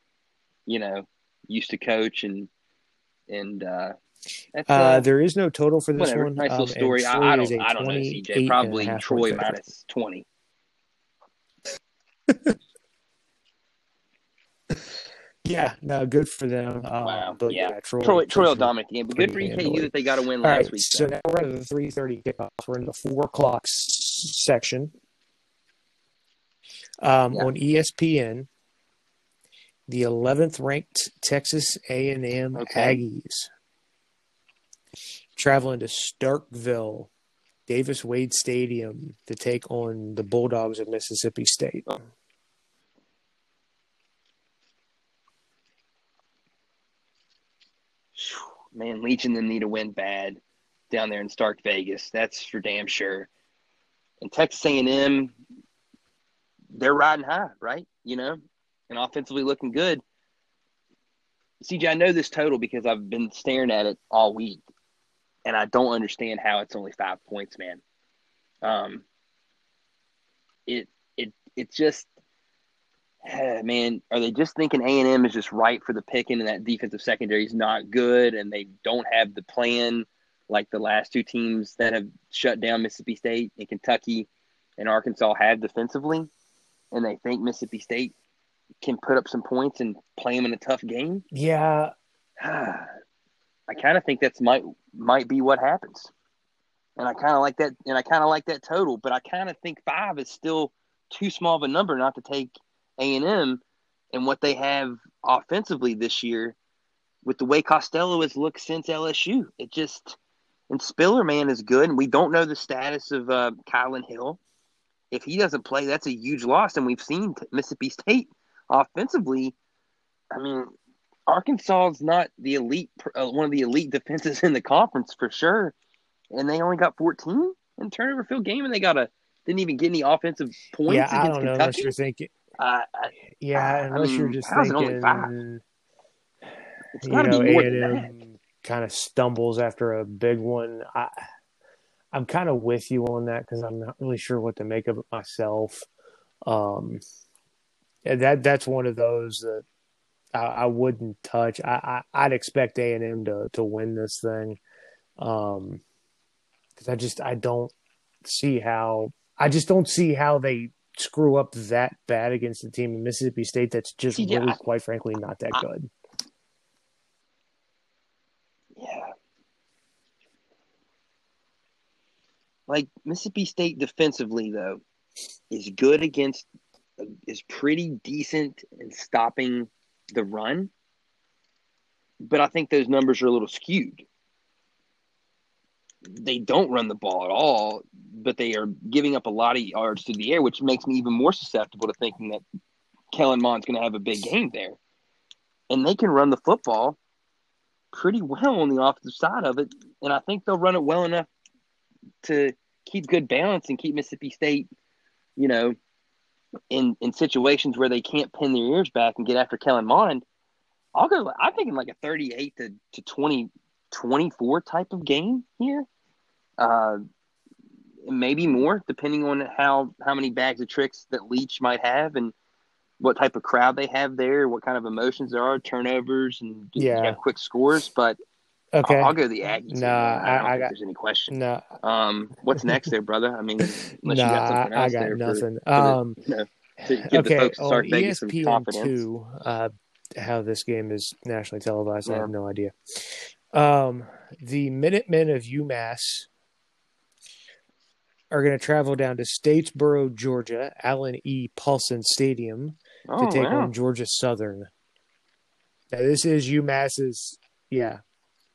you know, used to coach and and uh, Uh, uh, there is no total for this whatever. one. Nice um, little and story. I, I don't I don't know CJ. Probably Troy minus twenty. Yeah, no, good for them. Um, Wow. But Yeah. yeah, Troy, Troy Troy will for- dominate the game, but good for EKU that they got a win All last right, week. so now we're at the three thirty kickoff. We're in the four o'clock s- section. Um, Yeah. On ESPN, the eleventh ranked Texas A and M Aggies traveling to Starkville, Davis Wade Stadium to take on the Bulldogs of Mississippi State. Man, Leach and them need to win bad down there in Stark Vegas. That's for damn sure. And Texas A&M, they're riding high, right? You know, and offensively looking good. CJ, I know this total because I've been staring at it all week, and I don't understand how it's only five points, man. Um, it it it just, Eh, man, are they just thinking A and M is just right for the picking, and that defensive secondary is not good, and they don't have the plan like the last two teams that have shut down Mississippi State and Kentucky and Arkansas have defensively, and they think Mississippi State can put up some points and play them in a tough game. Yeah, I kind of think that's might might be what happens, and I kind of like that, and I kind of like that total, but I kind of think five is still too small of a number not to take A and M and what they have offensively this year with the way Costello has looked since LSU. It just and Spiller man is good, and we don't know the status of uh, Kylin Hill. If he doesn't play, that's a huge loss, and we've seen Mississippi State offensively. I mean, Arkansas is not the elite, uh, one of the elite defenses in the conference for sure, and they only got 14 in turnover field game, and they got a didn't even get any offensive points yeah. I against don't know unless Kentucky. you're thinking. Uh, I- Yeah, I unless you're just it only thinking. five? it's you know, be more. A&M kind of stumbles after a big one. I, I'm kind of with you on that because I'm not really sure what to make of it myself. Um, and that that's one of those that I, I wouldn't touch. I, I I'd expect A and M to to win this thing, um, because I just I don't see how I just don't see how they screw up that bad against a team in Mississippi State that's just yeah, really, quite frankly, not that good. Yeah. Like Mississippi State defensively though is good against is pretty decent in stopping the run. But I think those numbers are a little skewed. They don't run the ball at all, but they are giving up a lot of yards through the air, which makes me even more susceptible to thinking that Kellen Mond's going to have a big game there. And they can run the football pretty well on the offensive side of it, and I think they'll run it well enough to keep good balance and keep Mississippi State, you know, in in situations where they can't pin their ears back and get after Kellen Mond. I'll go. I'm thinking like a 38 to to 20, 24 type of game here. Uh, maybe more, depending on how how many bags of tricks that Leach might have and what type of crowd they have there, what kind of emotions there are, turnovers, and Yeah. yeah, quick scores. But Okay. I'll, I'll go the Aggies. Nah, man. I, I- don't I got- there's any question. no, Um, what's next there, brother? I mean, you got I, I got for- nothing. for the- um, you know, the okay, folks on well, ESPN two, uh, how this game is nationally televised, I have no idea. Um, the Minutemen of UMass are going to travel down to Statesboro, Georgia, Allen E. Paulson Stadium to Oh, take wow. on Georgia Southern. Now, this is UMass's, yeah,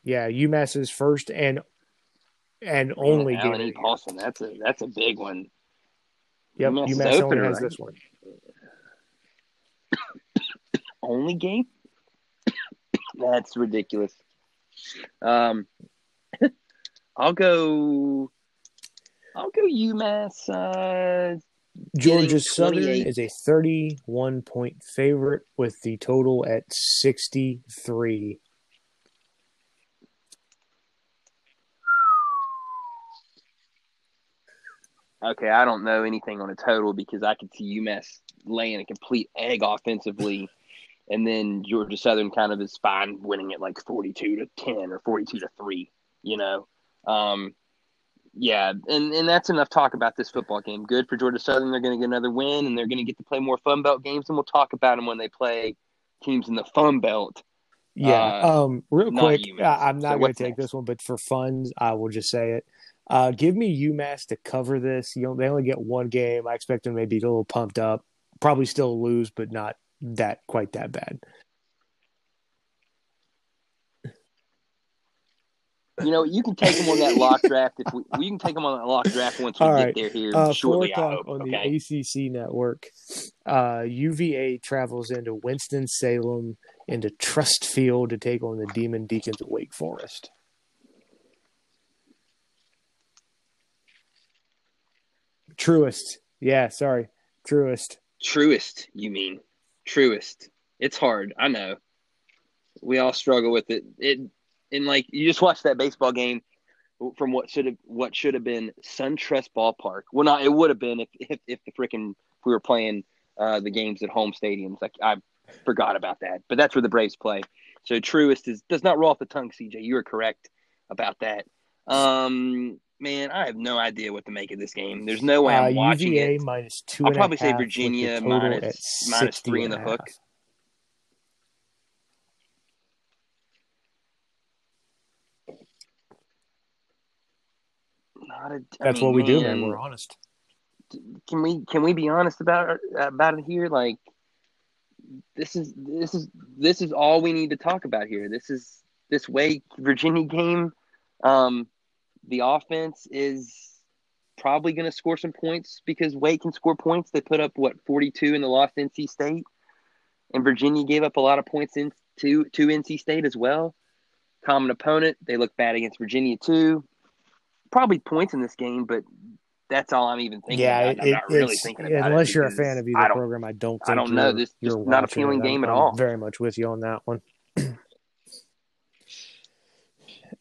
yeah, UMass's first and and only Man, game. Allen of E. Paulson, that's a that's a big one. Yep, UMass UMass only has right? this one. Only game? that's ridiculous. Um, I'll go. I'll go UMass. Uh, Georgia Southern is a 31 point favorite with the total at 63. okay, I don't know anything on a total because I could see UMass laying a complete egg offensively, and then Georgia Southern kind of is fine winning it like forty-two to ten or forty-two to three. You know, um, yeah, and and that's enough talk about this football game. Good for Georgia Southern; they're going to get another win, and they're going to get to play more Fun Belt games, and we'll talk about them when they play teams in the Fun Belt. Yeah. Uh, um, real quick, UMass. I'm So not going to take next? this one, but for funds, I will just say it. Uh, give me UMass to cover this. You know, they only get one game. I expect them to be a little pumped up. Probably still lose, but not that quite that bad. You know, you can take them on that lock draft if we, you can take them on that lock draft once we All get there here Uh, shortly. I o'clock on okay. the ACC network. Uh, UVA travels into Winston Salem into Trust Field to take on the Demon Deacons of Wake Forest. Truist, yeah, sorry, Truist. Truist, you mean? Truist. It's hard. I know. We all struggle with it. It and like you just watched that baseball game from what should have what should have been SunTrust Ballpark. Well, not it would have been if if, if the freaking we were playing uh, the games at home stadiums. Like I forgot about that, but that's where the Braves play. So Truist is does not roll off the tongue. CJ, you are correct about that. Um, man, I have no idea what to make of this game. There's no way Uh, I'm watching UVA it. minus two. I'll probably say Virginia minus- minus 60 three in the hook. a, That's mean, what we do, man. We're honest. can we can we be honest about about it here? Like this is this is this is all we need to talk about here. This is this Wake Virginia game. Um, the offense is probably going to score some points because Wake can score points. They put up what forty two in the lost NC State, and Virginia gave up a lot of points in to to NC State as well. Common opponent. They look bad against Virginia too. Probably points in this game, but that's all I'm even thinking. yeah, about. it, I'm not really thinking about it unless you're a fan of either don't- program. I don't. I don't know. This is not appealing it. I'm- game at I'm all. Very much with you on that one.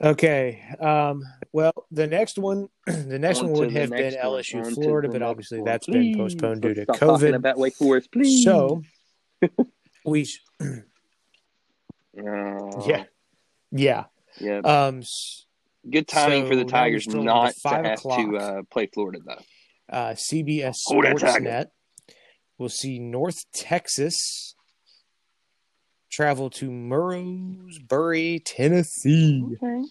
okay. Um, well, the next one, the next On one would have been one. LSU, On Florida, but obviously one. that's Please. been postponed due to stop COVID. about Wake Forest, please. So we, Uh, yeah, yeah. yeah. Um, Good timing for the Tigers not to have o'clock. to uh, play Florida though. uh, CBS Hold. Sportsnet. We'll see North Texas travel to Murfreesboro, Tennessee, Okay.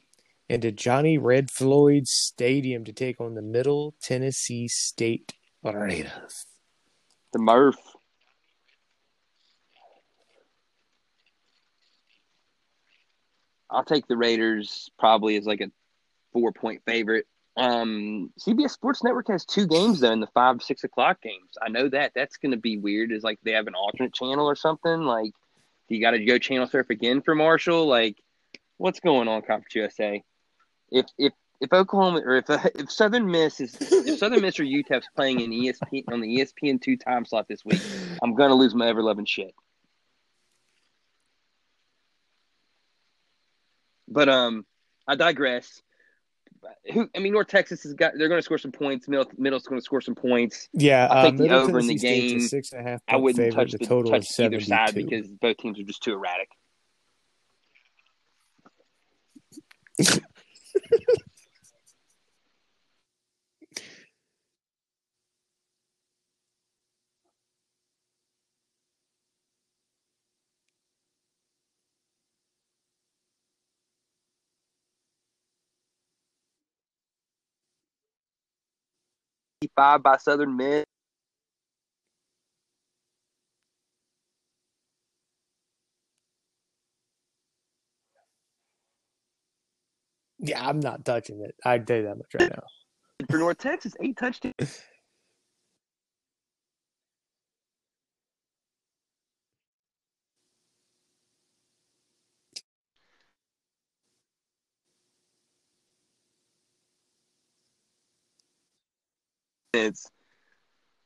to Johnny Red Floyd Stadium to take on the Middle Tennessee State Raiders. The Murph. I'll take the Raiders probably as like a four point favorite. Um, CBS Sports Network has two games though in the five six o'clock games. I know that that's going to be weird. Is like they have an alternate channel or something. Like, do you got to go channel surf again for Marshall? Like, what's going on, Conference USA? If if if Oklahoma or if if Southern Miss is if Southern Miss or UTEP's playing in ESPN on the ESPN two time slot this week, I'm gonna lose my ever loving shit. But um, I digress. Who? I mean, North Texas has got. They're going to score some points. Middle, Middle's going to score some points. Yeah, I think uh, the over in the Tennessee State's a game, six and a half I wouldn't touch The the total touch either side 72. because both teams are just too erratic. Five by Southern Miss. Yeah, I'm not touching it. I'd tell you that much right now. for North Texas, eight touchdowns. It's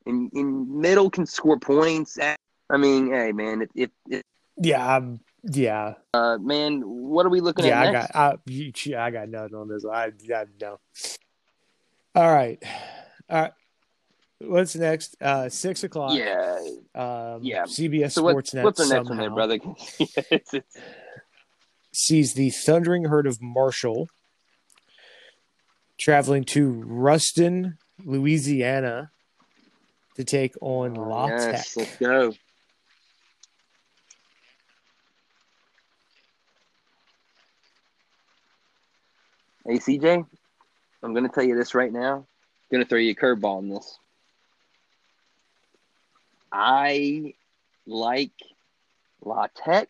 in, in middle can score points. I mean, hey man, if, if, if Yeah, I'm, yeah, uh, man, what are we looking yeah. at Yeah, I next? got, I, I got nothing on this. one. I, I no. All right, all right. What's next? Uh, six o'clock. yeah. Um, Yeah. CBS So what, Sportsnet what's the next one there, brother? it's, it's, sees the Thundering Herd of Marshall traveling to Ruston, Louisiana, to take on oh, La Tech. Oh, let's go. Hey, CJ, I'm going to tell you this right now. I'm going to throw you a curveball in this. I like La Tech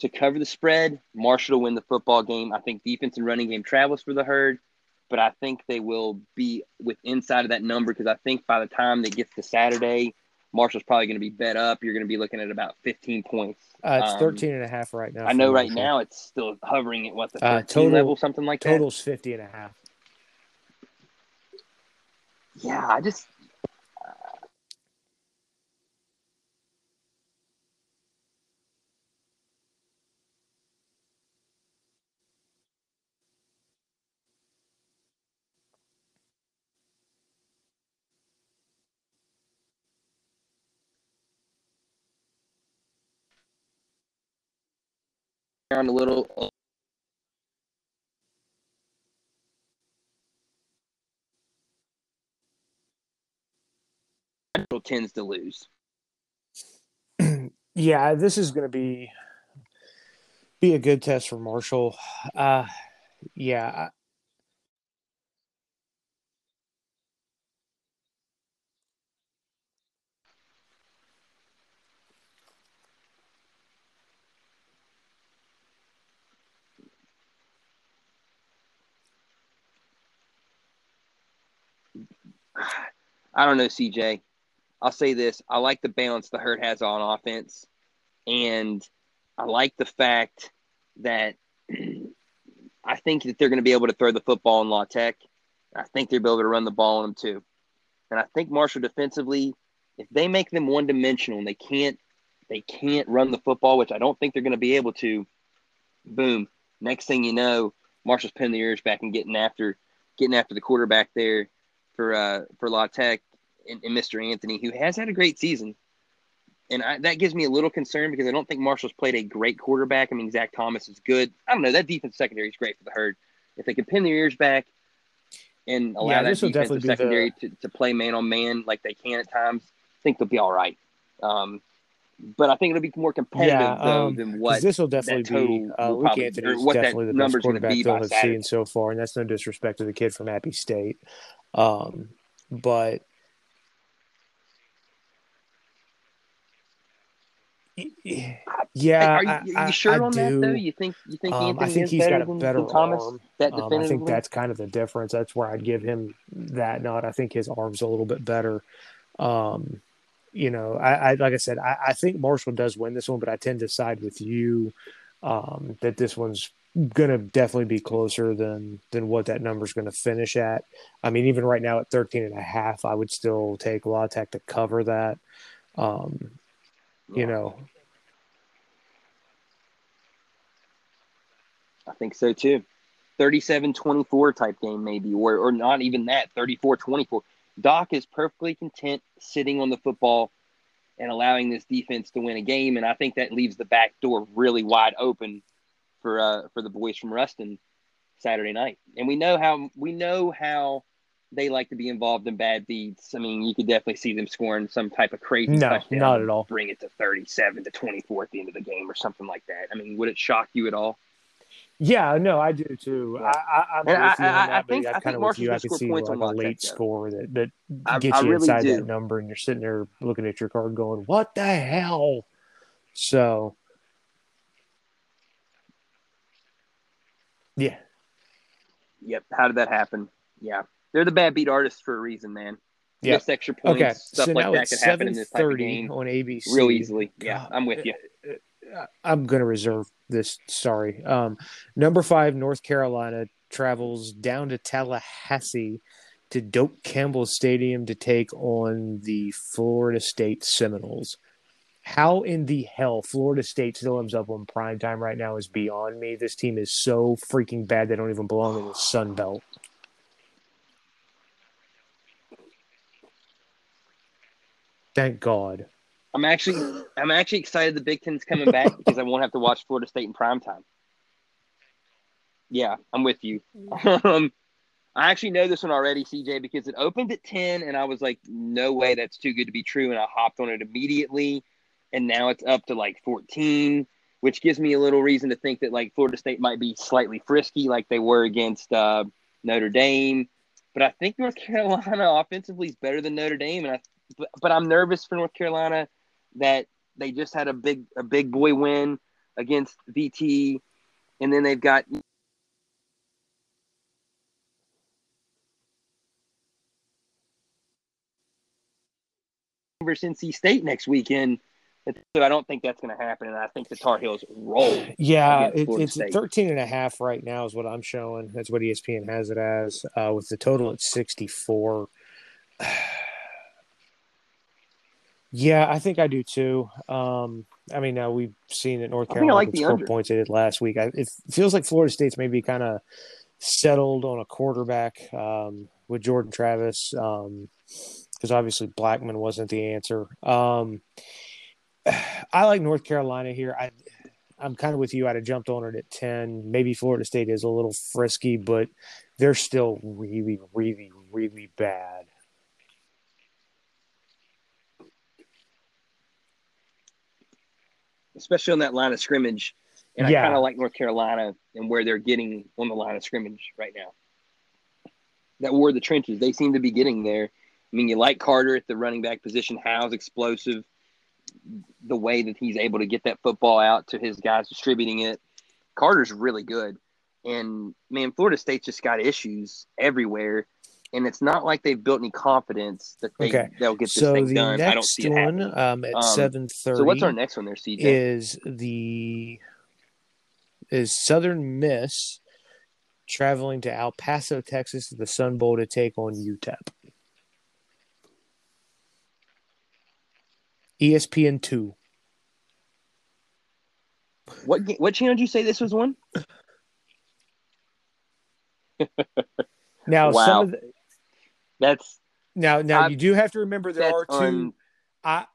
to cover the spread. Marshall to win the football game. I think defense and running game travels for the herd, but I think they will be with inside of that number because I think by the time they get to Saturday, Marshall's probably going to be bet up. You're going to be looking at about 15 points. Uh, it's Um, 13 and a half right now. I know right Marshall. now it's still hovering at what the Uh, total- level, something like that. Total's 50 and a half. Yeah, I just around a little. Tends to lose. Yeah, this is going to be be a good test for Marshall. Uh, yeah, I- don't know, CJ. I'll say this: I like the balance the herd has on offense, and I like the fact that I think that they're going to be able to throw the football in La Tech. I think they'll be able to run the ball on them too. And I think Marshall defensively, if they make them one dimensional and they can't they can't run the football, which I don't think they're going to be able to, boom. Next thing you know, Marshall's pinning the ears back and getting after getting after the quarterback there for uh for La Tech and, and Mr. Anthony, who has had a great season. And I, that gives me a little concern because I don't think Marshall's played a great quarterback. I mean, Zac Thomas is good. I don't know. That defense secondary is great for the herd. If they can pin their ears back and allow Yeah, that defensive definitely the- secondary to, to play man on man like they can at times, I think they'll be all right. Um, but I think it'll be more competitive yeah. though Um, than what this will definitely be uh, Luke Anthony is definitely the best quarterback they'll have seen so far, and that's no disrespect to the kid from Appy State. Um, but yeah, Are you, are you sure I on do. that though? You think you think Um, I think is he's better got a better than Thomas? arm. That Um, I think that's kind of the difference. That's where I'd give him that nod. I think his arm's a little bit better. Um, you know, I, I like I said, I, I think Marshall does win this one, but I tend to side with you um, that this one's going to definitely be closer than than what that number is going to finish at. I mean, even right now at 13 and a half, I would still take La Tech to cover that. Um, you know, I think so too. 37-24 type game maybe, or or not even that 34-24. Doc is perfectly content sitting on the football and allowing this defense to win a game, and I think that leaves the back door really wide open for uh, for the boys from Ruston Saturday night. And we know how we know how they like to be involved in bad beats. I mean, you could definitely see them scoring some type of crazy No, touchdown. not at all. Bring it to thirty-seven to twenty-four at the end of the game or something like that. I mean, would it shock you at all? Yeah, no, I do too. Yeah. I, I, I'm with I- you I- I think- I I'm kind of with you. I gonna could see like a late Tech, though. score that, that I- gets I you really inside do. that number, and you're sitting there looking at your card, going, "What the hell?" So, yeah, Yep. How did that happen? Yeah, they're the bad beat artists for a reason, man. Yeah. Missed extra points, okay. stuff so like that could happen in this type of game on ABC. real easily. Yeah, I'm with you. I'm going to reserve this. Sorry. Um, number five, North Carolina travels down to Tallahassee to Doak Campbell Stadium to take on the Florida State Seminoles. How in the hell Florida State still ends up on prime time right now is beyond me. This team is so freaking bad they don't even belong in the Sun Belt. Thank God. I'm actually I'm actually excited the Big Ten's coming back because I won't have to watch Florida State in prime time. Yeah, I'm with you. Um, I actually know this one already, CJ, because it opened at 10 and I was like, no way, that's too good to be true. And I hopped on it immediately. And now it's up to like 14, which gives me a little reason to think that like Florida State might be slightly frisky like they were against uh, Notre Dame. But I think North Carolina offensively is better than Notre Dame. And I, but, but I'm nervous for North Carolina that they just had a big a big boy win against VT, and then they've got versus NC State next weekend. I don't think that's going to happen, and I think the Tar Heels roll. Yeah, it, it's State. 13 and a half right now is what I'm showing. That's what ESPN has it as, uh, with the total at 64. yeah, I think I do too. Um, I mean, now we've seen that North I think I Carolina like the under. points they did last week. I, it feels like Florida State's maybe kind of settled on a quarterback um, with Jordan Travis because obviously Blackman wasn't the answer. Um, I like North Carolina here. I I'm kind of with you. I'd have jumped on it at ten. Maybe Florida State is a little frisky, but they're still really, really, really bad. especially on that line of scrimmage. And I kind of like North Carolina and where they're getting on the line of scrimmage right now. That war of the trenches, they seem to be getting there. I mean, you like Carter at the running back position. Howell's explosive. The way that he's able to get that football out to his guys distributing it. Carter's really good. And man, Florida State's just got issues everywhere. And it's not like they've built any confidence that they, Okay. they'll get this So thing the done. I don't next see it one um, at Um, seven thirty. So what's our next one there, CJ? is the is Southern Miss traveling to El Paso, Texas, to the Sun Bowl to take on UTEP. ESPN two. What what channel did you say this was on? Now Wow. some of the, That's now now I- you do have to remember there are two. un, I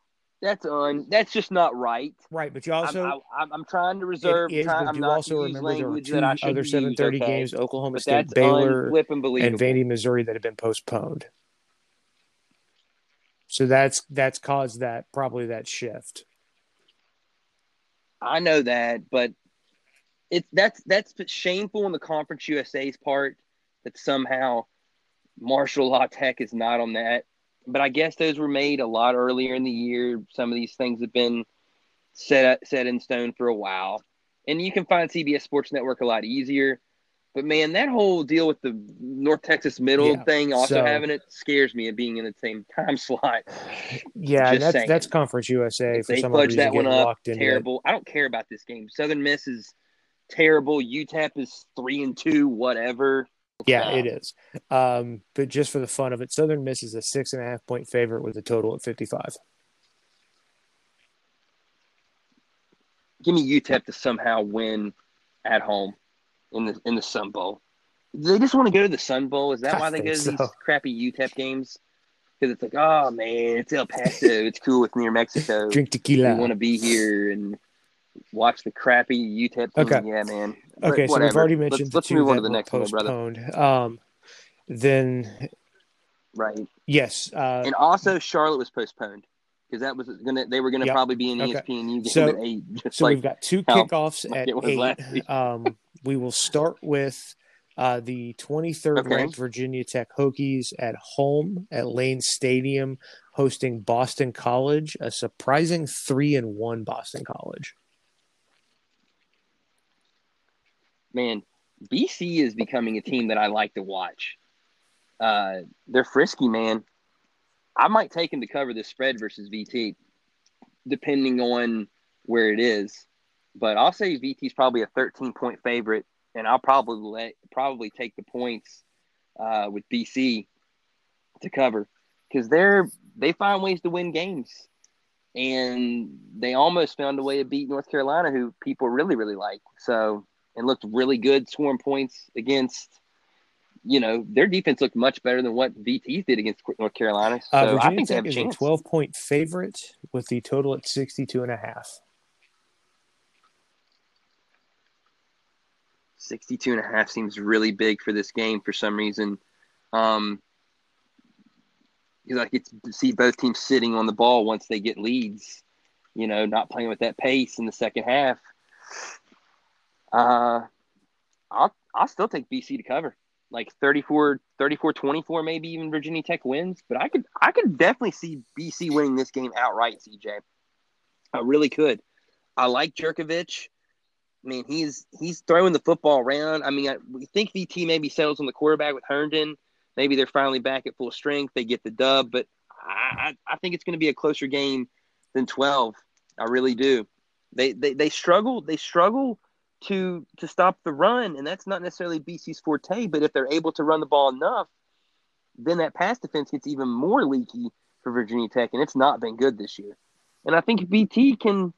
that's un, that's just not right. right, but you I'm, also I, I'm, I'm trying to reserve. is, trying, I'm you not also remember there language two that I other use, seven thirty okay? games: Oklahoma But State, Baylor, and Vandy, Missouri that have been postponed. So that's that's caused that probably that shift. I know that, but it's that's that's shameful on the Conference USA's part that somehow Marshall law Tech is not on that. But I guess those were made a lot earlier in the year. Some of these things have been set set in stone for a while, and you can find CBS Sports Network a lot easier. But man, that whole deal with the North Texas Middle Yeah, thing, also so- having it, scares me of being in the same time slot. Yeah, Just that's saying. that's Conference USA If for they some fudge reason that one up. it. Terrible. I don't care about this game. Southern Miss is terrible. UTEP is three and two. Whatever. Yeah, it is. Um, but just for the fun of it, Southern Miss is a six and a half point favorite with a total of fifty five. Give me UTEP to somehow win at home in the in the Sun Bowl. they just want to go to the Sun Bowl. Is that I why they go to think these crappy UTEP games? Because it's like, oh man, it's El Paso. it's cool. It's near Mexico. Drink we tequila. want to be here and watch the crappy UTEP team. Okay. Yeah, man. But Okay, so we've whatever. already Let's- mentioned Let's, two move on to the next one, brother. Um, then Right. yes, uh, And also, Charlotte was postponed because that was gonna. They were gonna Yep. probably be in Okay. ESPNU game So- at eight. So like we've got two kickoffs at it was last eight. Um, we will start with uh, the 23rd Okay. ranked Virginia Tech Hokies at home at Lane Stadium, hosting Boston College, a surprising three and one Boston College. man, BC is becoming a team that I like to watch. Uh, they're frisky, man. I might take them to cover the spread versus VT, depending on where it is. But I'll say VT's probably a 13 point favorite, and I'll probably let probably take the points uh, with BC to cover because they're they find ways to win games, and they almost found a way to beat North Carolina, who people really really like. So and looked really good scoring points against. You know, their defense looked much better than what VT's did against North Carolina. So Uh, I think they have Tech a is a 12 point favorite with the total at 62 and a half. 62 and a half seems really big for this game for some reason. Um, because I get to see both teams sitting on the ball once they get leads, you know, not playing with that pace in the second half. Uh, I'll, I'll still take BC to cover like 34, 34, 24, maybe even Virginia Tech wins, but I could, I could definitely see BC winning this game outright, CJ. I really could. I like Jurkovec. I mean, he's he's throwing the football around. I mean, I, we think VT maybe settles on the quarterback with Hendon. Maybe they're finally back at full strength. They get the dub, but I, I, I think it's going to be a closer game than twelve. I really do. They, they they struggle. They struggle to to stop the run, and that's not necessarily BC's forte. But if they're able to run the ball enough, then that pass defense gets even more leaky for Virginia Tech, and it's not been good this year. And I think BT can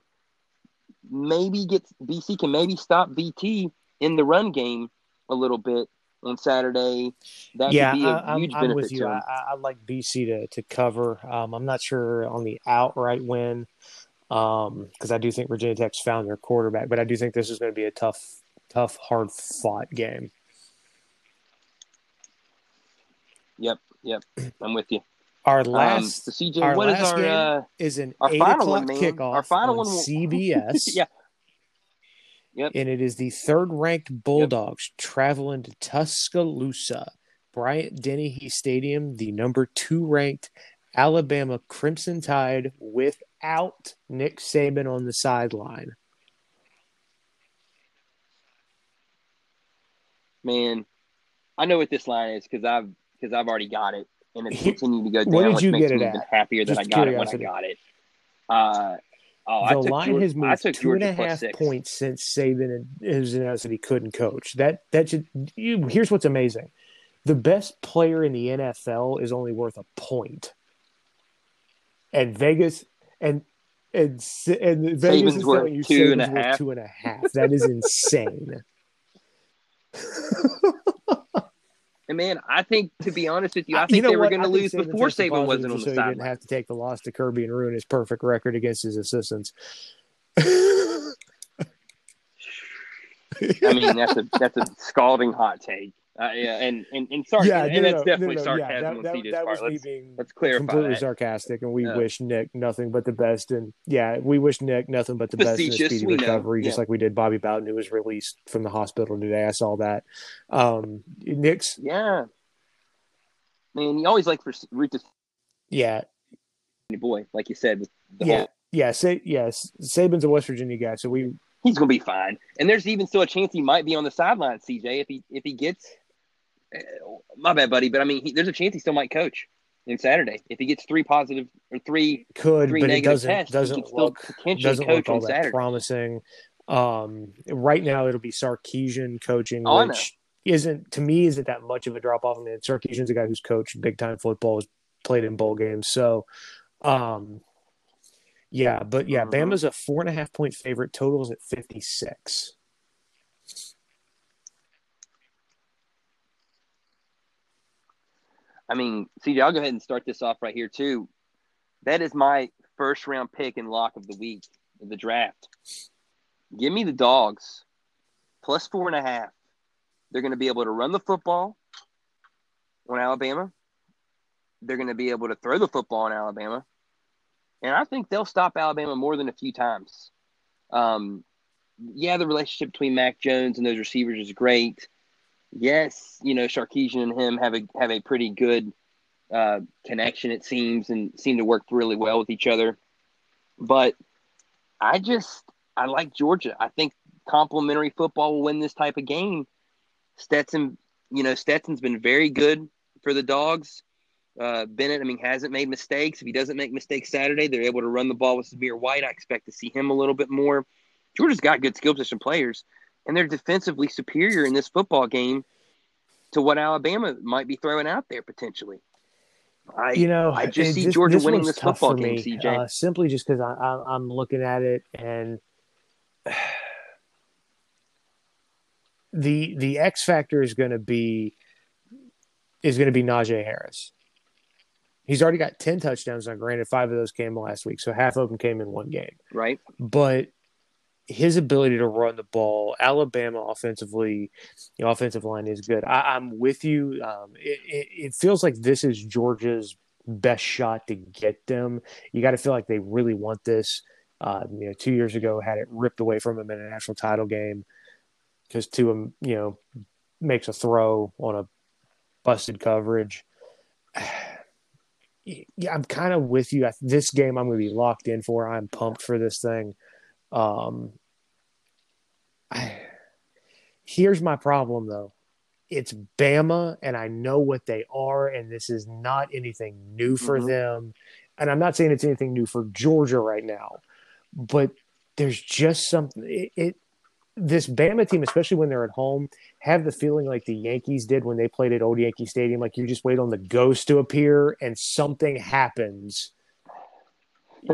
maybe get BC can maybe stop VT in the run game a little bit on Saturday. That yeah, could be a I, I'm, huge I'm benefit with you. I. I like BC to, to cover. Um, I'm not sure on the outright win because I do think Virginia Tech's found their quarterback, but I do think this is going to be a tough, tough, hard fought game. Yep, yep, I'm with you. Our Um, last so CJ, our what is last our game uh, is an eight final o'clock one, kickoff Our final on one will- CBS. yeah? Yep. and it is the third ranked Bulldogs traveling to Tuscaloosa, Bryant-Denny Stadium, the number two ranked Alabama Crimson Tide without Nick Saban on the sideline. Man, I know what this line is because I've because I've already got it, and it's Here- continuing to go down. what did you get it at? happier that Just I got it when I got it. Uh, oh, I the took line Georgia, has I moved took two and a half six. points since Saban has announced that he couldn't coach. That that should. You, here's what's amazing: the best player in the NFL is only worth a point, and Vegas and and and Vegas Saban's is worth telling you two Saban's and a half. two and a half. That is insane. And man, I think to be honest with you, I You think know they were going to lose before Saban wasn't on just the so he didn't have to take the loss to Kirby and ruin his perfect record against his assistants. I mean, that's a that's a scalding hot take. Uh, yeah, and and and sorry, yeah, and, and no, that's no, definitely no, no, yeah, sarcasm that, that, that part. was me Let's, being let's clarify completely that. sarcastic, and we Yeah. wish Nick nothing but the best. And yeah, we wish Nick nothing but the best in a speedy recovery, just like we did Bobby Bowden, who was released from the hospital today. I saw that. Um, Nick's, Yeah, man, you always like for root this yeah, boy, like you said, with the yeah, whole, yeah, say, yes. Saban's a West Virginia guy, so we he's gonna be fine. And there's even still a chance he might be on the sideline, CJ, if he if he gets. Uh, my bad, buddy, but I mean, he, there's a chance he still might coach in Saturday if he gets three positive or three could, three but it negative doesn't tests. doesn't look doesn't coach look all that Saturday. promising. Um, right now, it'll be Sarkisian coaching, Oh, which isn't to me isn't that much of a drop off. I mean, Sarkisian's a guy who's coached big time football, has played in bowl games, so um, yeah. But yeah, Mhm. Bama's a four and a half point favorite. Totals at fifty six. I mean, CJ, I'll go ahead and start this off right here too. That is my first round pick and lock of the week of the draft. Give me the dogs plus four and a half. They're going to be able to run the football on Alabama. They're going to be able to throw the football on Alabama. And I think they'll stop Alabama more than a few times. Um, yeah, the relationship between Mac Jones and those receivers is great. Yes, you know, Sarkisian and him have a have a pretty good uh, connection, it seems, and seem to work really well with each other. But I just I like Georgia. I think complementary football will win this type of game. Stetson, you know, Stetson's been very good for the dogs. Uh, Bennett, I mean, hasn't made mistakes. If he doesn't make mistakes Saturday, they're able to run the ball with Zamir White. I expect to see him a little bit more. Georgia's got good skill position players, and they're defensively superior in this football game to what Alabama might be throwing out there potentially. I, you know, I just see Georgia this winning this football game, me, CJ. Uh, simply just because I, I, I'm looking at it and the the X factor is going to be is going to be Najee Harris. He's already got ten touchdowns. Now, granted, five of those came last week, so half of them came in one game. right? But his ability to run the ball, Alabama offensively, the offensive line is good. I, I'm with you. Um, it, it, it feels like this is Georgia's best shot to get them. You got to feel like they really want this. Uh, you know, two years ago had it ripped away from them in a national title game because Tua, you know, makes a throw on a busted coverage. Yeah, I'm kind of with you. This game I'm going to be locked in for. I'm pumped for this thing. Um, I, here's my problem though. It's Bama, and I know what they are, and this is not anything new for Mhm. them. And I'm not saying it's anything new for Georgia right now, but there's just something. It, it this Bama team, especially when they're at home, have the feeling like the Yankees did when they played at Old Yankee Stadium. Like you just wait on the ghost to appear, and something happens.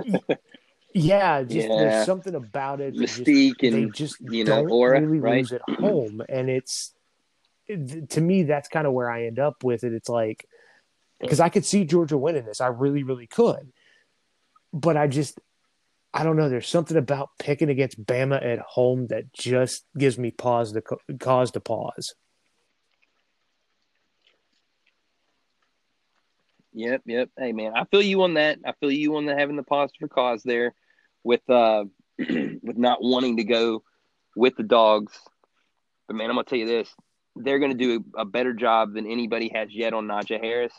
yeah, just Yeah. there's something about it. just- Mystique they and just you know, don't aura, really right? lose at home, and it's it- to me that's kind of where I end up with it. It's like because I could see Georgia winning this, I really, really could, but I just I don't know. There's something about picking against Bama at home that just gives me pause to cause to pause. Yep, yep. Hey man, I feel you on that. I feel you on the having the pause for cause there with uh with not wanting to go with the dogs. But man, I'm gonna tell you this. They're gonna do a, a better job than anybody has yet on Najee Harris.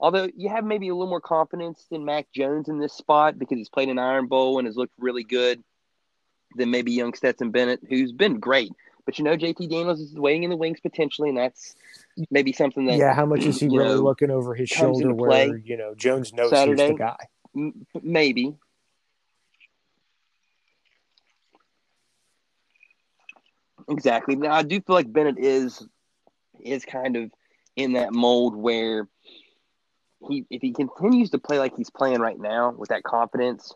Although you have maybe a little more confidence than Mac Jones in this spot because he's played an Iron Bowl and has looked really good than maybe young Stetson Bennett, who's been great. But you know, JT Daniels is waiting in the wings potentially, and that's maybe something that yeah, how much is he really know, looking over his shoulder where you know Jones knows he's the guy? M- maybe. Exactly. Now I do feel like Bennett is is kind of in that mold where he if he continues to play like he's playing right now with that confidence,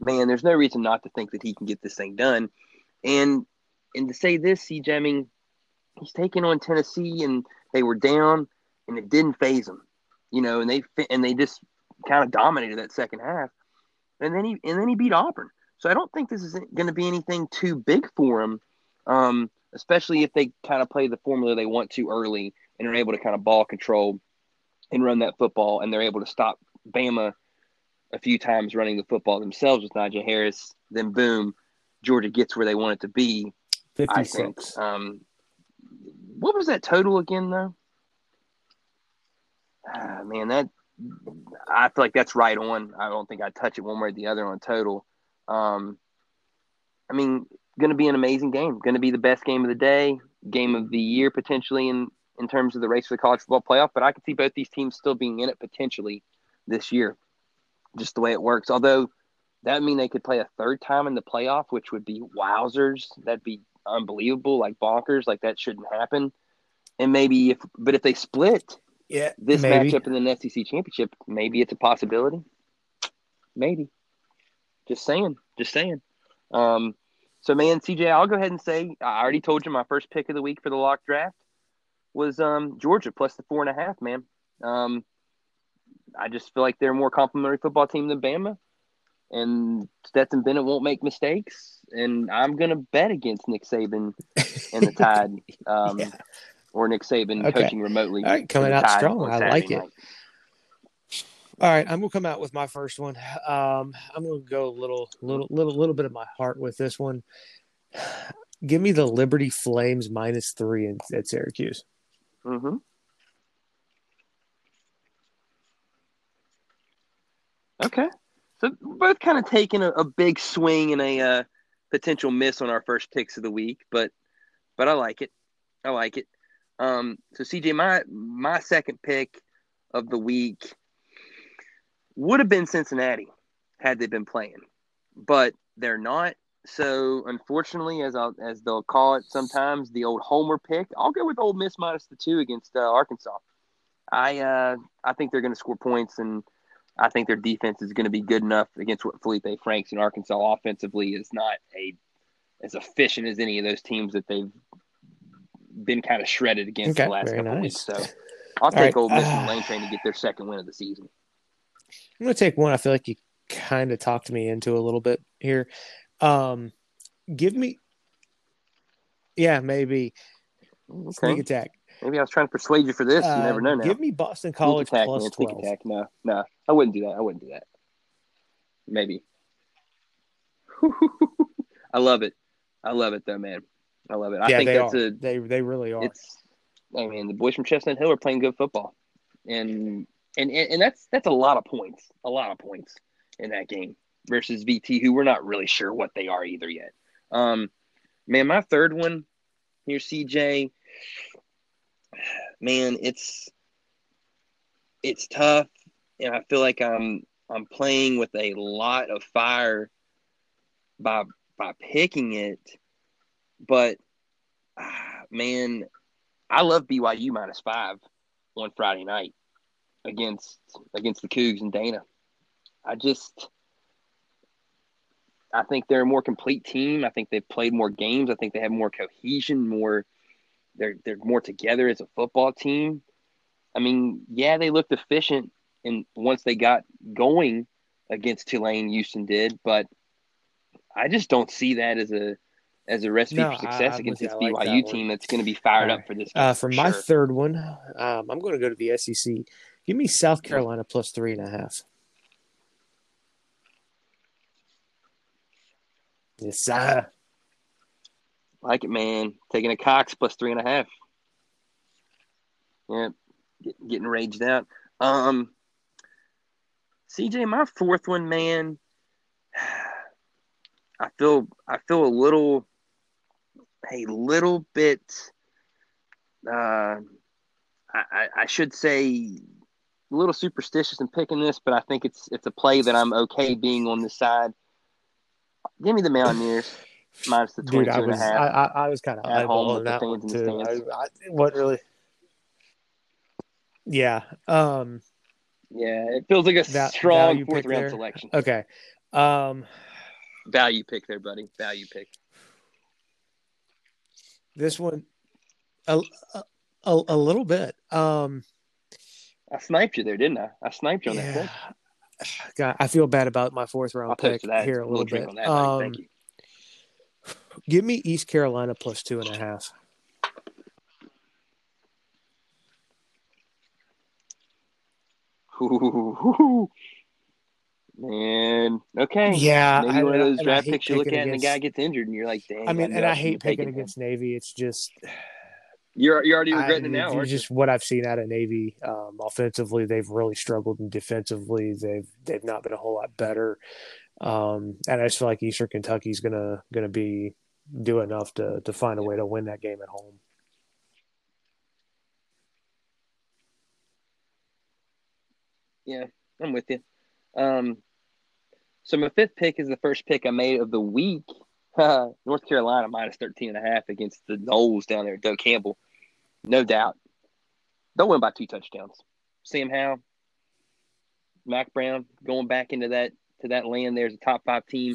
man, there's no reason not to think that he can get this thing done. And and to say this, CJ, mean, he's taking on Tennessee and they were down and it didn't phase him. you know, and they and they just kind of dominated that second half, and then he and then he beat Auburn. So I don't think this is going to be anything too big for him, um, especially if they kind of play the formula they want to early and are able to kind of ball control and run that football, and they're able to stop Bama a few times running the football themselves with Najee Harris. Then boom, Georgia gets where they want it to be. I Fifty think. Um, what was that total again, though? Ah, man, that I feel like that's right on. I don't think I'd touch it one way or the other on total. Um, I mean, going to be an amazing game. Going to be the best game of the day, game of the year potentially in in terms of the race for the college football playoff. But I could see both these teams still being in it potentially this year, just the way it works. Although that would mean they could play a third time in the playoff, which would be wowzers. That'd be unbelievable, like bonkers. Like that shouldn't happen. And maybe if, but if they split Yeah, this maybe. matchup in the SEC championship, maybe it's a possibility. Maybe. Just saying. Just saying. Um, so man, CJ, I'll go ahead and say I already told you my first pick of the week for the lock draft was um, Georgia plus the four and a half. Man, Um, I just feel like they're a more complimentary football team than Bama, and Stetson Bennett won't make mistakes. And I'm gonna bet against Nick Saban and the Tide, um, Yeah. or Nick Saban Okay. coaching remotely. All right, coming out strong. I like it. night. All right, I'm gonna come out with my first one. Um, I'm gonna go a little, little, little, little bit of my heart with this one. Give me the Liberty Flames minus three in, at Syracuse. Mm-hmm. Okay. So both kind of taking a, a big swing and a uh, potential miss on our first picks of the week, but but I like it. I like it. Um, so CJ, my my second pick of the week would have been Cincinnati had they been playing, but they're not. So unfortunately, as I'll, as they'll call it sometimes, the old homer pick. I'll go with Ole Miss minus the two against uh, Arkansas. I uh, I think they're going to score points, and I think their defense is going to be good enough against what Feleipe Franks and Arkansas offensively is not a as efficient as any of those teams that they've been kind of shredded against Okay, the last couple nice. weeks. So I'll take right, Ole Miss uh, and Lane Train to get their second win of the season. I'm gonna take one. I feel like you kind of talked me into a little bit here. Um, give me, yeah, maybe sneak attack. maybe I was trying to persuade you for this. You never Um, know now. Give me Boston Sneak College attack, plus man. Sneak attack. No, no, I wouldn't do that. I wouldn't do that. Maybe. I love it. I love it though, man. I love it. I yeah, think they that's are. a they they really are. it's I mean the boys from Chestnut Hill are playing good football. And and and that's that's a lot of points. A lot of points in that game versus VT who we're not really sure what they are either yet. Um man, my third one here, CJ. Man, it's it's tough and I feel like I'm I'm playing with a lot of fire by by picking it, but ah, man, I love BYU minus five on Friday night against against the Cougs and Dana. I just I think they're a more complete team. I think they've played more games. I think they have more cohesion, more they're they're more together as a football team. I mean, yeah, they looked efficient and once they got going against Tulane, Houston did, but I just don't see that as a as a recipe No, for success I'm against this. Like BYU that team that's going to be fired All up for this. Uh, for my third one, um, I'm going to go to the SEC. Give me South Carolina plus three and a half. Yes, sir. Like it, man. Taking a Cox plus three and a half. Yep. Get, getting raged out. Um, CJ, my fourth one, man. I feel I feel a little a little bit uh I, I should say a little superstitious in picking this, but I think it's it's a play that I'm okay being on this side. Give me the Mountaineers minus the Dude, 22 I and a was half. I, I, I was kind of At home eyeballing that one too. I. I it wasn't really. Yeah. Um. Yeah, it feels like a Va- strong fourth round there. selection. Okay. Um. Value pick there, buddy. Value pick. This one, a a, a, a little bit. Um. I sniped you there, didn't I? I sniped you on that pick. God, I feel bad about my fourth round I'll pick that. here a little drink bit. on that. buddy. Um, Thank you. give me East Carolina plus two and a half. Ooh, man. Okay. Yeah, Maybe I- one of those draft picks you look at and the guy gets injured and you're like, dang. I mean, and I hate picking him. against Navy. It's just You're you're already I, regretting it now, it's just what I've seen out of Navy. Um, offensively, they've really struggled, and defensively, they've they've not been a whole lot better. Um, and I just feel like Eastern Kentucky's gonna gonna be do enough to to find a way to win that game at home. Yeah, I'm with you. Um, so my fifth pick is the first pick I made of the week. North Carolina minus 13 and a half against the Noles down there, Doak Campbell. No doubt. They'll win by two touchdowns. Sam Howell, Mack Brown going back into that to that land There's as a top five team.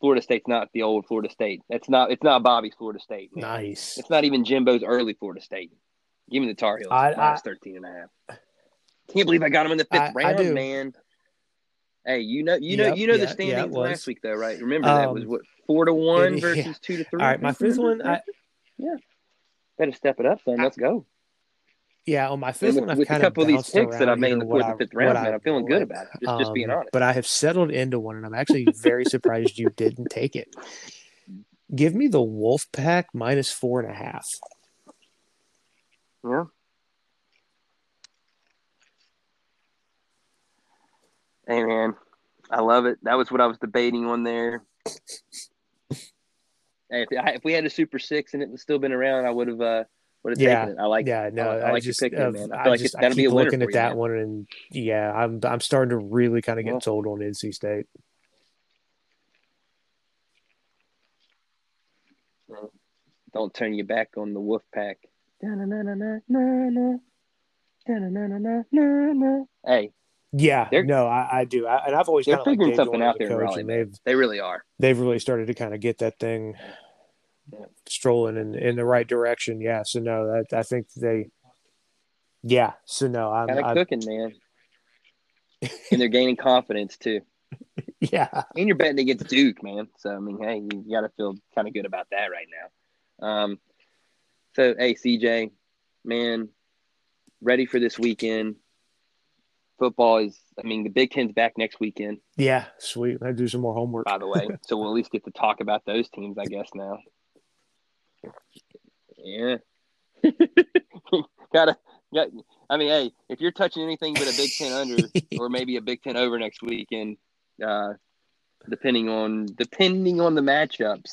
Florida State's not the old Florida State. That's not it's not Bobby's Florida State. man. Nice. It's not even Jimbo's early Florida State. Give me the Tar Heels I- minus I- 13 and a half. Can't believe I got him in the fifth I- I round, do. man. Hey, you know, you know, Yep, you know yeah, the yeah, standings last week, though, right? Remember that was Um, what four to one versus yeah. two to three. All right, my fifth one, I, better step it up, then. Let's go. yeah, on my fifth with, one, I've with a couple of these bounced picks that I've made in the fourth and fifth round, what man, I I'm feeling good about it. Just, just being Um, honest. But I have settled into one, and I'm actually very surprised you didn't take it. Give me the Wolf Pack minus four and a half. Yeah. Hey man, I love it. That was what I was debating on there. Hey, if, I, if we had a Super Six and it was still been around, I would have uh, would have Yeah, taken it. I like. yeah, no, I, I, I like just, your pick, there, uh, man. I I like just, I that'll be a winner looking at you, that man. one, and yeah, I'm, I'm starting to really kind of get Yeah. sold on NC State. Don't turn your back on the Wolf Pack. Hey, Yeah, They're- no, I, I do, I, and I've always they're figuring Dave something out there in coach, and they've They really are. they've really started to kind of get that thing Yeah. strolling in, in the right direction. Yeah, so no, that I think they, yeah, so no, I'm, Kind of cooking, man. and they're gaining confidence too. yeah, And you're betting against Duke, man. So I mean, hey, you got to feel kind of good about that right now. Um, so hey, CJ, man, ready for this weekend? Football is. I mean, the Big Ten's back next weekend, yeah, sweet. I do some more homework. by the way. so we'll at least get to talk about those teams, I guess. Now, yeah, gotta. Got, I mean, hey, if you're touching anything but a Big Ten under or maybe a Big Ten over next weekend, uh, depending on depending on the matchups,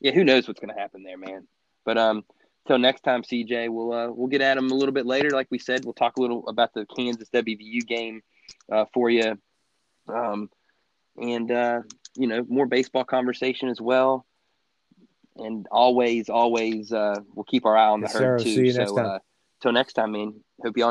yeah, who knows what's going to happen there, man. But um, till next time, CJ, we'll uh, we'll get at them a little bit later. Like we said, we'll talk a little about the Kansas WVU game uh, for you, um, and uh, you know more baseball conversation as well. And always, always, uh, we'll keep our eye on the Yes, herd sir. too. So, next time. Uh, till next time, man. Hope y'all.